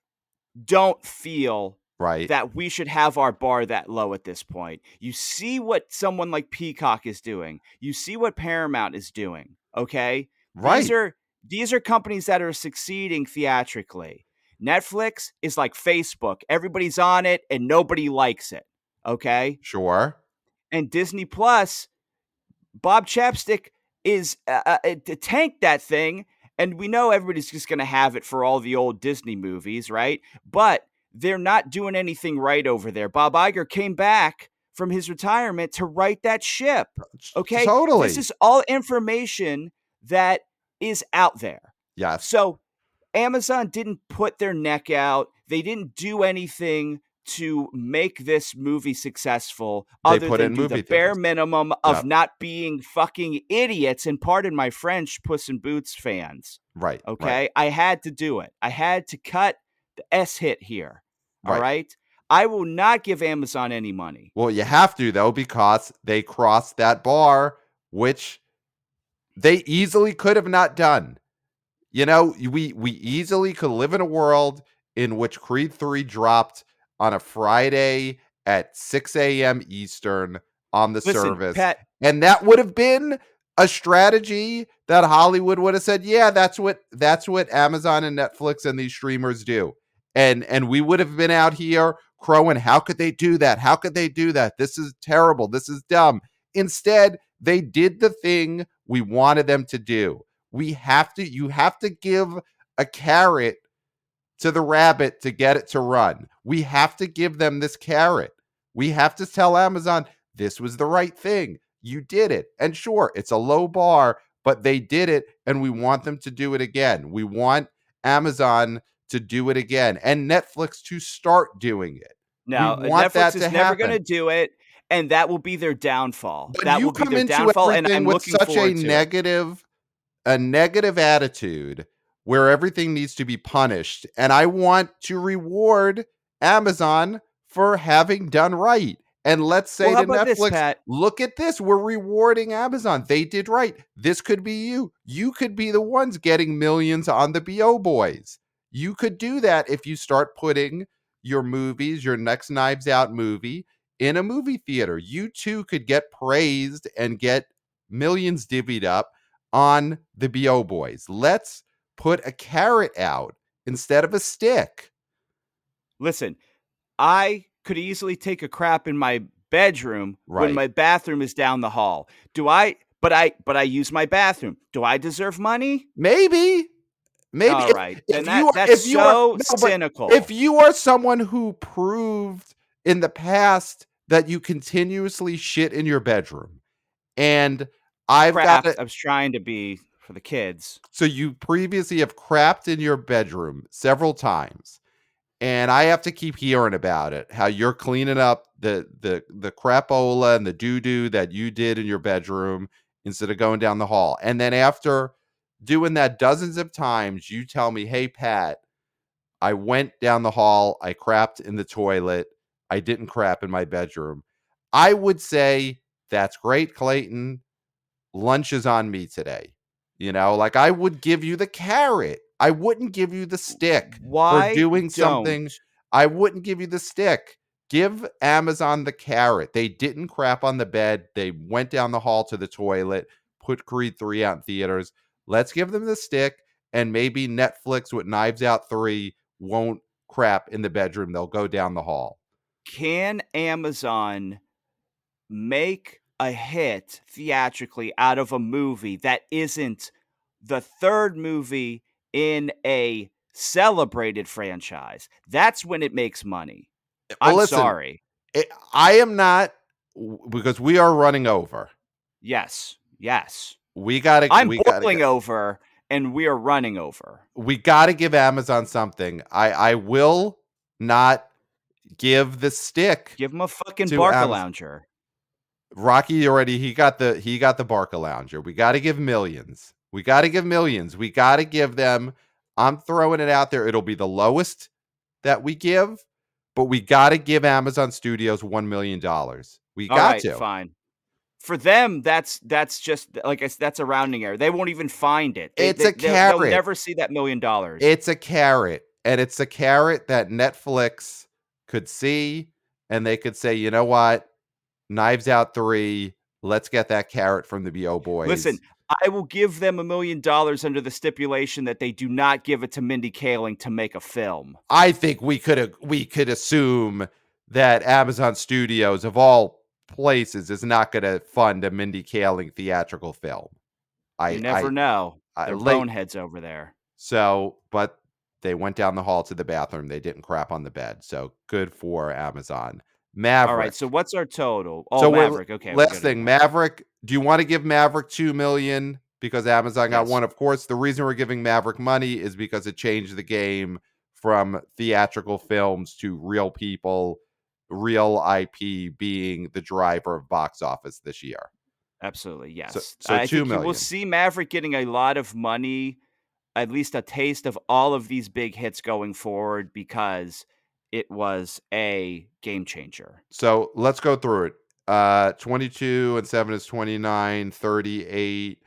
don't feel right. that we should have our bar that low at this point. You see what someone like Peacock is doing. You see what Paramount is doing. Okay, right. These are these are companies that are succeeding theatrically. Netflix is like Facebook. Everybody's on it and nobody likes it. Okay, sure. and Disney Plus, Bob Chapek is uh, uh, to tank that thing, and we know everybody's just going to have it for all the old Disney movies, right? But they're not doing anything right over there. Bob Iger came back from his retirement to right that ship. Okay. Totally. This is all information that is out there. Yeah. So Amazon didn't put their neck out. They didn't do anything to make this movie successful other than the bare minimum of not being fucking idiots and pardon my French, Puss in Boots fans. Right. right, Okay. I had to do it. I had to cut the S hit here. All Right. right. I will not give Amazon any money. Well, you have to though because they crossed that bar, which they easily could have not done. You know, we we easily could live in a world in which Creed 3 dropped on a Friday at 6 a.m. Eastern on the Listen, service. Pat, and that would have been a strategy that Hollywood would have said, "Yeah, that's what that's what Amazon and Netflix and these streamers do." And and we would have been out here crowing, "How could they do that? How could they do that? This is terrible. This is dumb." Instead, they did the thing we wanted them to do. We have to you have to give a carrot to the rabbit to get it to run. We have to give them this carrot. We have to tell Amazon this was the right thing. You did it. And sure, it's a low bar, but they did it and we want them to do it again. We want Amazon to do it again and Netflix to start doing it. now uh, Netflix is never going to do it, and that will be their downfall. But that will be their into downfall, and I'm with looking such a to it. A negative attitude where everything needs to be punished and I want to reward Amazon for having done right. And let's say Well, to about this, Netflix, look at this. We're rewarding Amazon. They did right. This could be you. You could be the ones getting millions on the BO boys. You could do that if you start putting your movies, your next Knives Out movie, in a movie theater. You too could get praised and get millions divvied up on the BO boys. Let's put a carrot out instead of a stick. Listen, I could easily take a crap in my bedroom Right. when my bathroom is down the hall. Do I? But I. But I use my bathroom. Do I deserve money? Maybe. Maybe All if- right. if you that, are- that's if you are- so no, cynical. if you are someone who proved in the past that you continuously shit in your bedroom and I've crap, got it I was trying to be for the kids. so you previously have crapped in your bedroom several times and I have to keep hearing about it how you're cleaning up the the the crapola and the doo-doo that you did in your bedroom instead of going down the hall. And then after doing that dozens of times you tell me hey Pat I went down the hall I crapped in the toilet I didn't crap in my bedroom. I would say that's great Clayton lunch is on me today you know like I would give you the carrot I wouldn't give you the stick Why for doing don't- something. I wouldn't give you the stick. Give Amazon the carrot. They didn't crap on the bed. They went down the hall to the toilet, put Creed 3 out in theaters. Let's give them the stick, and maybe Netflix with Knives Out 3 won't crap in the bedroom. They'll go down the hall. Can Amazon make a hit theatrically out of a movie that isn't the third movie in a celebrated franchise? That's when it makes money. Eh, well, I'm listen, sorry. it- I am not because we are running over. Yes. Yes. We gotta. I'm we boiling over and we are running over. we got to give Amazon something. I I will not give the stick. Give him a fucking To Barca Amazon. lounger. Rocky already he got the he got the Barca lounger. We got to give millions. We got to give millions. We got to give them. I'm throwing it out there. It'll be the lowest that we give, but we got to give Amazon Studios one million dollars. We All got right, to. fine. For them, that's that's just like I that's a rounding error. They won't even find it. They- It's they- a they'll- They'll carrot. never see that million dollars. It's a carrot, and it's a carrot that Netflix could see, and they could say, you know what, Knives Out three. Let's get that carrot from the Bo boys. Listen, I will give them a million dollars under the stipulation that they do not give it to Mindy Kaling to make a film. I think we could we could assume that Amazon Studios of all places is not going to fund a Mindy Kaling theatrical film. I You never I, know. I- They're late- boneheads over there. so, but They went down the hall to the bathroom. They didn't crap on the bed. So good for Amazon. Maverick. All right. So what's our total? Oh, So Maverick. Okay. Last thing, Maverick. Do you want to give Maverick two million because Amazon got Yes. one? Of course. The reason we're giving Maverick money is because it changed the game from theatrical films to real people, real IP being the driver of box office this year. Absolutely. Yes. so I two you will see Maverick getting a lot of money, at least a taste of all of these big hits going forward because it was a game changer. So let's go through it. Uh 22 and 7 is 29, 38,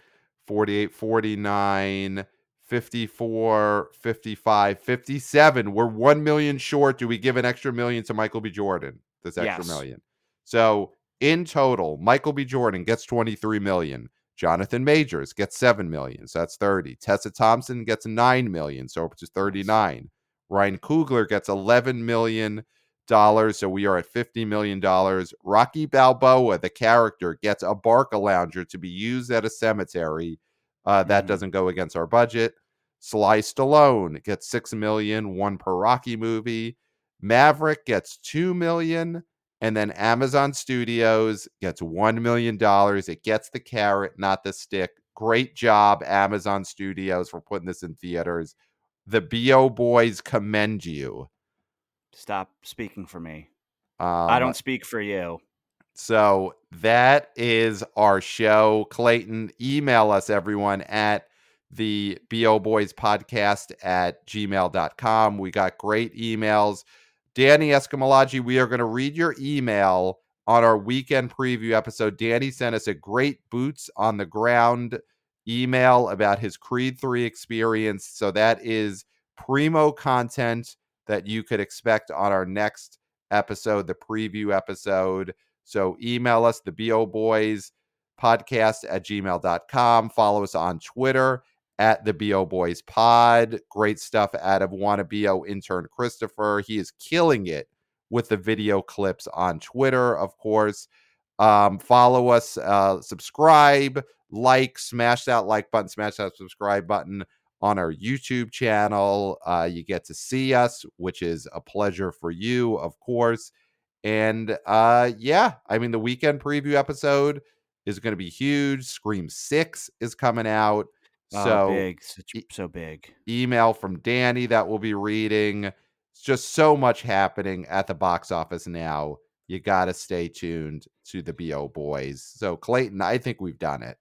48, 49, 54, 55, 57. We're 1 million short. Do we give an extra million to Michael B. Jordan? This extra Yes. million. So in total, Michael B. Jordan gets 23 million. Jonathan Majors gets 7 million. So that's 30. Tessa Thompson gets 9 million. So it's to 39. Ryan Coogler gets 11 million dollars. So we are at fifty million dollars. Rocky Balboa, the character, gets a Barca lounger to be used at a cemetery. Uh, that Mhm. doesn't go against our budget. Sly Stallone gets six million, one per Rocky movie. Maverick gets two million, and then Amazon Studios gets one million dollars. It gets the carrot, not the stick. Great job, Amazon Studios, for putting this in theaters. The BO boys commend you. Stop speaking for me. Um, I don't speak for you. So that is our show. Clayton, email us everyone at the BO Boys podcast at gmail.com. We got great emails. Danny Escamalaji, we are going to read your email on our weekend preview episode. Danny sent us a great boots on the ground email about his Creed 3 experience. So that is primo content that you could expect on our next episode, the preview episode. So email us, the BO Boys podcast at gmail.com. Follow us on Twitter at the BO Boys Pod. Great stuff out of Wanna BO intern Christopher. He is killing it with the video clips on Twitter, of course. Um, follow us, uh, subscribe, like, smash that like button, smash that subscribe button on our YouTube channel. Uh, you get to see us, which is a pleasure for you, of course. And uh, yeah, I mean, the weekend preview episode is going to be huge. Scream 6 is coming out. Oh, So, big. Such, e- so big. email from Danny that we'll be reading. It's just so much happening at the box office now. You got to stay tuned to the BO boys. So, Clayton, I think we've done it.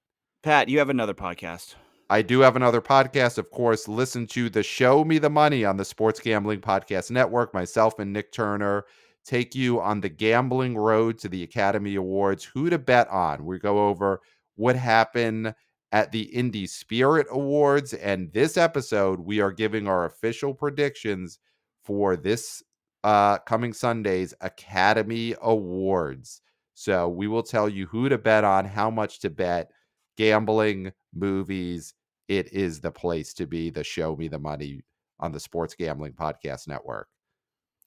Pat, you have another podcast. I do have another podcast, of course. Listen to the Show Me the Money on the Sports Gambling Podcast Network. Myself and Nick Turner take you on the gambling road to the Academy Awards. Who to bet on? We go over what happened at the Indie Spirit Awards. And this episode, we are giving our official predictions for this uh, coming Sunday's Academy Awards. So we will tell you who to bet on, how much to bet, gambling, movies. It is the place to be. The Show Me the Money on the Sports Gambling Podcast Network.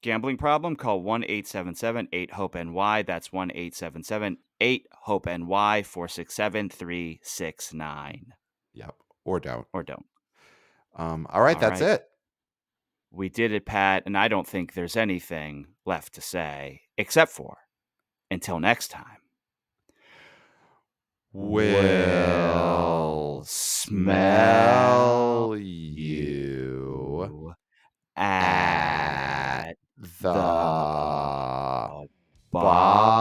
Gambling problem? Call 1 877 8 HOPE NY. That's 1 877 8 HOPE NY 467 369. Yep. Or don't. Or don't. Um, all right, All that's right. it. We did it, Pat, and I don't think there's anything left to say except for until next time. Will smell you at the box